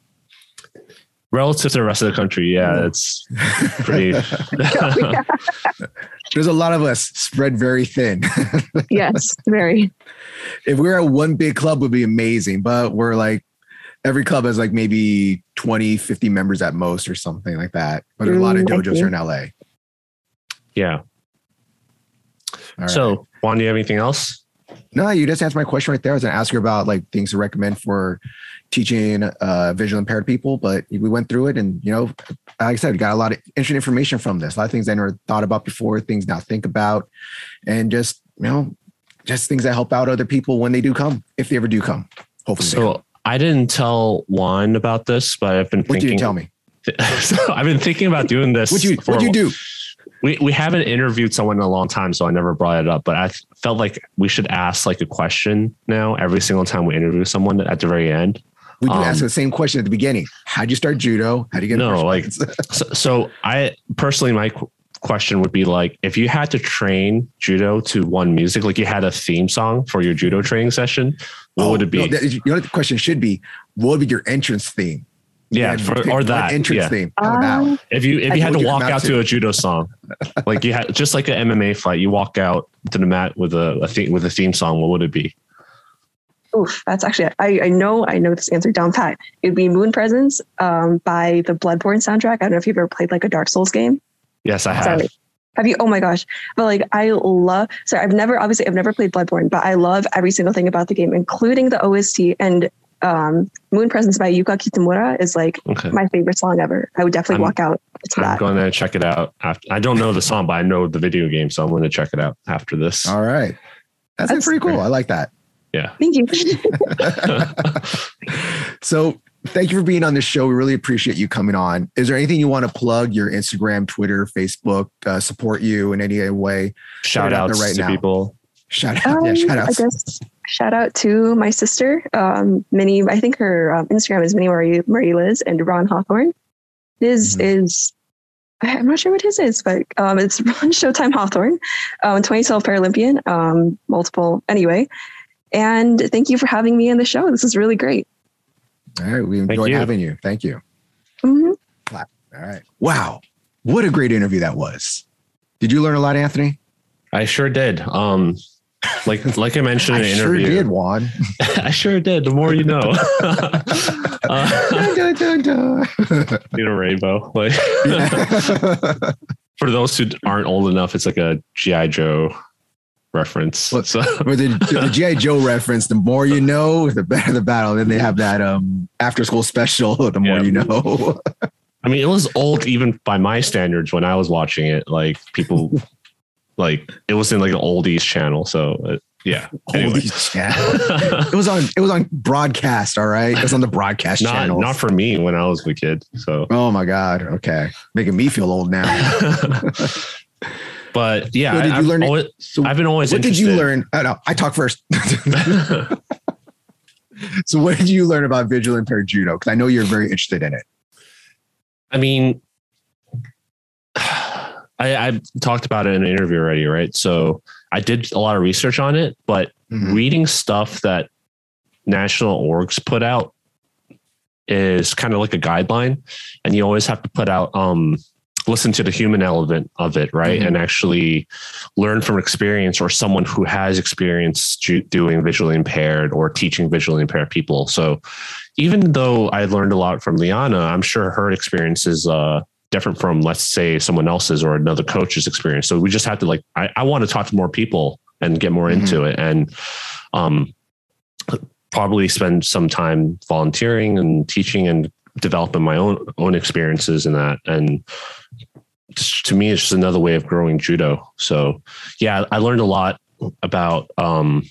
Relative to the rest of the country, yeah, it's pretty. There's a lot of us spread very thin. yes, very. if we we're at one big club, would be amazing. But we're like every club has like maybe 20, 50 members at most, or something like that. But there's a lot of Mm, dojos see. here in LA. yeah. All right. So, Juan, do you have anything else? No, you just answered my question right there. I was going to ask you about like things to recommend for teaching uh, visually impaired people, but we went through it, and you know, like I said, we got a lot of interesting information from this. A lot of things I never thought about before, things now think about, and just you know, just things that help out other people when they do come, if they ever do come. Hopefully. So, I didn't tell Juan about this, but I've been what thinking. did you tell me? so I've been thinking about doing this. What you for- what you do? We we haven't interviewed someone in a long time, so I never brought it up. But I felt like we should ask like a question now every single time we interview someone at the very end. We do Um, ask the same question at the beginning. How'd you start judo? How do you get No, first like- So, so I personally, my qu- question would be like, if you had to train judo to one music, like you had a theme song for your judo training session, what would Oh, it be? no, that- you know the question should be? What would be your entrance theme? yeah, You for, or that. entrance Yeah. theme. How about Um, If you if I you had to walk out to. to a judo song, like you had just like an MMA fight, you walk out to the mat with a, a theme with a theme song. What would it be? Oof, that's actually I, I know I know this answer down pat. It'd be Moon Presence um, by the Bloodborne soundtrack. I don't know if you've ever played like a Dark Souls game. Yes, I have. Sorry. Have you? Oh my gosh! But like, I love. Sorry, I've never obviously I've never played Bloodborne, but I love every single thing about the game, including the OST and um, Moon Presence by Yuka Kitamura is like Okay. my favorite song ever. I would definitely I'm- walk out to I'm that. going to check it out. After, I don't know the song, but I know the video game, so I'm going to check it out after this. All right. That's, That's pretty cool. I like that. Thank you. so thank you for being on this show. We really appreciate you coming on. Is there anything you want to plug? Your Instagram, Twitter, Facebook, uh, support you in any way? Shout out there outs right to now. people. Shout out. Um, yeah, shout out. I guess shout out to my sister, um, Minnie. I think her um, Instagram is Minnie Marie, Marie Liz and Ron Hawthorne. His mm-hmm. is I'm not sure what his is, but um, it's Ron Showtime Hawthorne, um, 2012 Paralympian, um, multiple anyway. And thank you for having me on the show. This is really great. All right, we enjoyed you. having you. Thank you. Mm-hmm. All right. Wow, what a great interview that was. Did you learn a lot, Anthony? I sure did. Um, like like I mentioned in the interview. sure did, Juan. I sure did. The more you know. uh, dun, dun, dun, you know, rainbow. Like for those who aren't old enough, it's like a GI Joe reference. Well, so. the, the GI Joe reference, the more you know, the better the battle. Then they have that um after school special. The more yeah. you know. I mean, it was old even by my standards when I was watching it. Like people like it was in like an oldies channel. So uh, yeah, anyway. oldies channel. it was on. It was on broadcast. All right, it was on the broadcast not, channel. Not for me when I was a kid. So oh my god. Okay, making me feel old now. but yeah, so did you learn? Always, so I've been always. What interested. did you learn? Oh, no, I talk first. so what did you learn about visually impaired judo? Because I know you're very interested in it. I mean, I, I talked about it in an interview already, right? So I did a lot of research on it, but mm-hmm. reading stuff that national orgs put out is kind of like a guideline, and you always have to put out um, listen to the human element of it, right? Mm-hmm. And actually learn from experience or someone who has experience doing visually impaired or teaching visually impaired people. So even though I learned a lot from Liana, I'm sure her experience is uh, different from let's say someone else's or another coach's experience. So we just have to like I, I want to talk to more people and get more mm-hmm. into it and um probably spend some time volunteering and teaching and developing my own own experiences in that and to me it's just another way of growing judo so yeah i learned a lot about um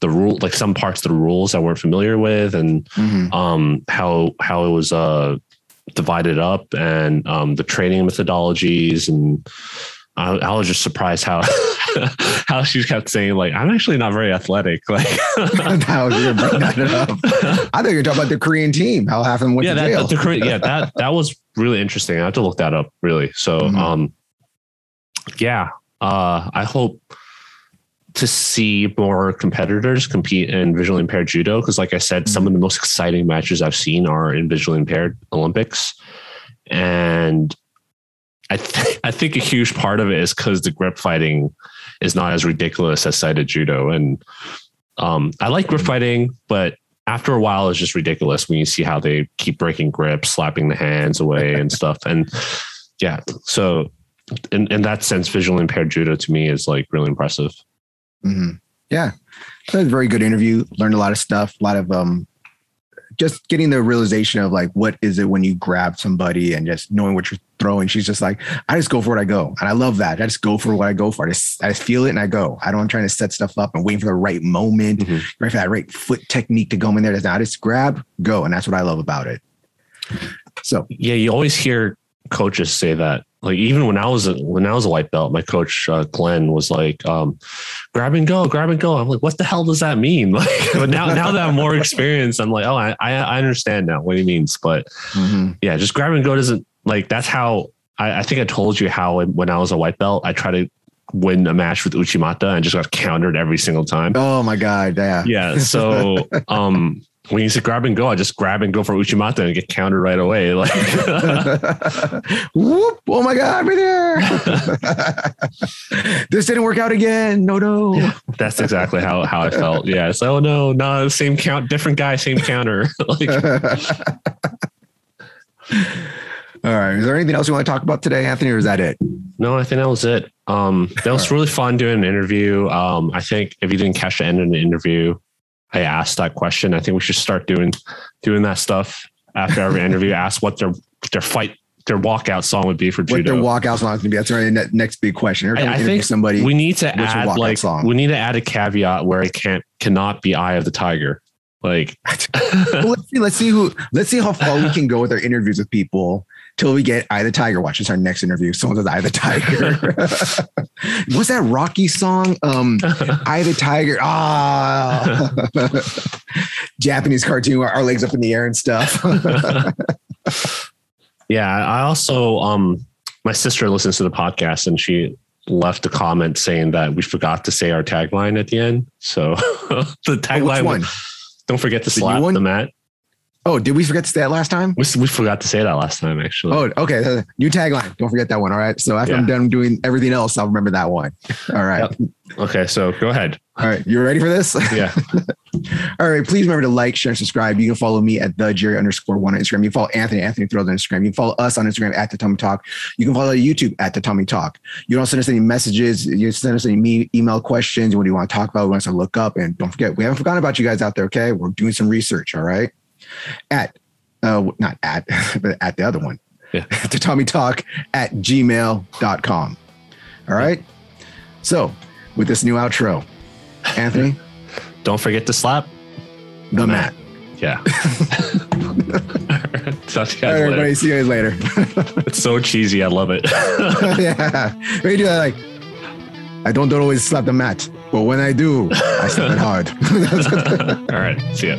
the rule like some parts of the rules i weren't familiar with and mm-hmm. um how how it was uh divided up and um, the training methodologies and I, I, was just surprised how how she kept saying like I'm actually not very athletic. Like how you're bringing that up. I think you're talking about the Korean team. How half of them went yeah, to that, jail. The Korean, yeah, that that was really interesting. I have to look that up really. So mm-hmm. um, yeah, uh, I hope to see more competitors compete in visually impaired judo because like i said some of the most exciting matches i've seen are in visually impaired olympics and i, th- I think a huge part of it is because the grip fighting is not as ridiculous as sighted judo and um, i like grip fighting but after a while it's just ridiculous when you see how they keep breaking grips slapping the hands away and stuff and yeah so in, in that sense visually impaired judo to me is like really impressive Mm-hmm. Yeah, that was a very good interview. Learned a lot of stuff. A lot of um, just getting the realization of like what is it when you grab somebody and just knowing what you're throwing. She's just like, I just go for what I go, and I love that. I just go for what I go for. I just, I just feel it and I go. I don't I'm trying to set stuff up and waiting for the right moment, mm-hmm. right for that right foot technique to go in there. That's not I just grab, go, and that's what I love about it. So yeah, you always hear coaches say that like even when I was a, when I was a white belt, my coach uh, Glenn was like, um, "Grab and go, grab and go." I'm like, "What the hell does that mean?" Like, but now now that I'm more experienced, I'm like, "Oh, I I understand now what he means." But mm-hmm. yeah, just grab and go doesn't like that's how I, I think I told you how when I was a white belt, I try to win a match with Uchimata and just got countered every single time. Oh my god, yeah, yeah. So um, when you say grab and go, I just grab and go for Uchimata and get countered right away. Like, whoop! Oh my god, right there! this didn't work out again. No, no. Yeah, that's exactly how how I felt. Yeah. So, oh no, no, same count, different guy, same counter. like, all right. Is there anything else you want to talk about today, Anthony, or is that it? No, I think that was it. Um, that was really fun doing an interview. Um, I think if you didn't catch the end of the interview, I asked that question. I think we should start doing doing that stuff after every interview. Ask what their their fight their walkout song would be for judo. What their walkout song is going to be. That's our next big question. I, I think somebody we need to add like song? we need to add a caveat where it can't cannot be Eye of the Tiger. Like well, let's see, let's see who let's see how far we can go with our interviews with people till we get Eye the Tiger. Watch this our next interview. Someone says Eye the Tiger. What's that Rocky song? Um, Eye the Tiger. Ah, Japanese cartoon, our legs up in the air and stuff. yeah, I also um my sister listens to the podcast and she left a comment saying that we forgot to say our tagline at the end. So the tagline Oh, one? don't forget to slap the mat. Oh, did we forget to say that last time? We, we forgot to say that last time actually. Oh, okay. Uh, New tagline. Don't forget that one. All right. So after I'm done doing everything else, I'll remember that one. All right. Okay, so go ahead. All right. You ready for this? Yeah. All right. Please remember to like, share, and subscribe. You can follow me at the Jerry underscore one on Instagram. You can follow Anthony, Anthony Thrills on Instagram. You can follow us on Instagram at the Tommy Talk. You can follow YouTube at the Tommy Talk. You don't send us any messages. You send us any email questions. What do you want to talk about? We want us to look up. And don't forget, we haven't forgotten about you guys out there. Okay. We're doing some research. All right. At, uh, not at, but at the other one. Yeah. to Tommy Talk at gmail.com. All right. So with this new outro, Anthony, Don't forget to slap. the mat. Yeah. Talk to you All guys right, everybody. See you guys later. It's so cheesy. I love it. yeah. Maybe do that like, I don't, don't always slap the mat, but when I do, I slap it hard. All right. See ya.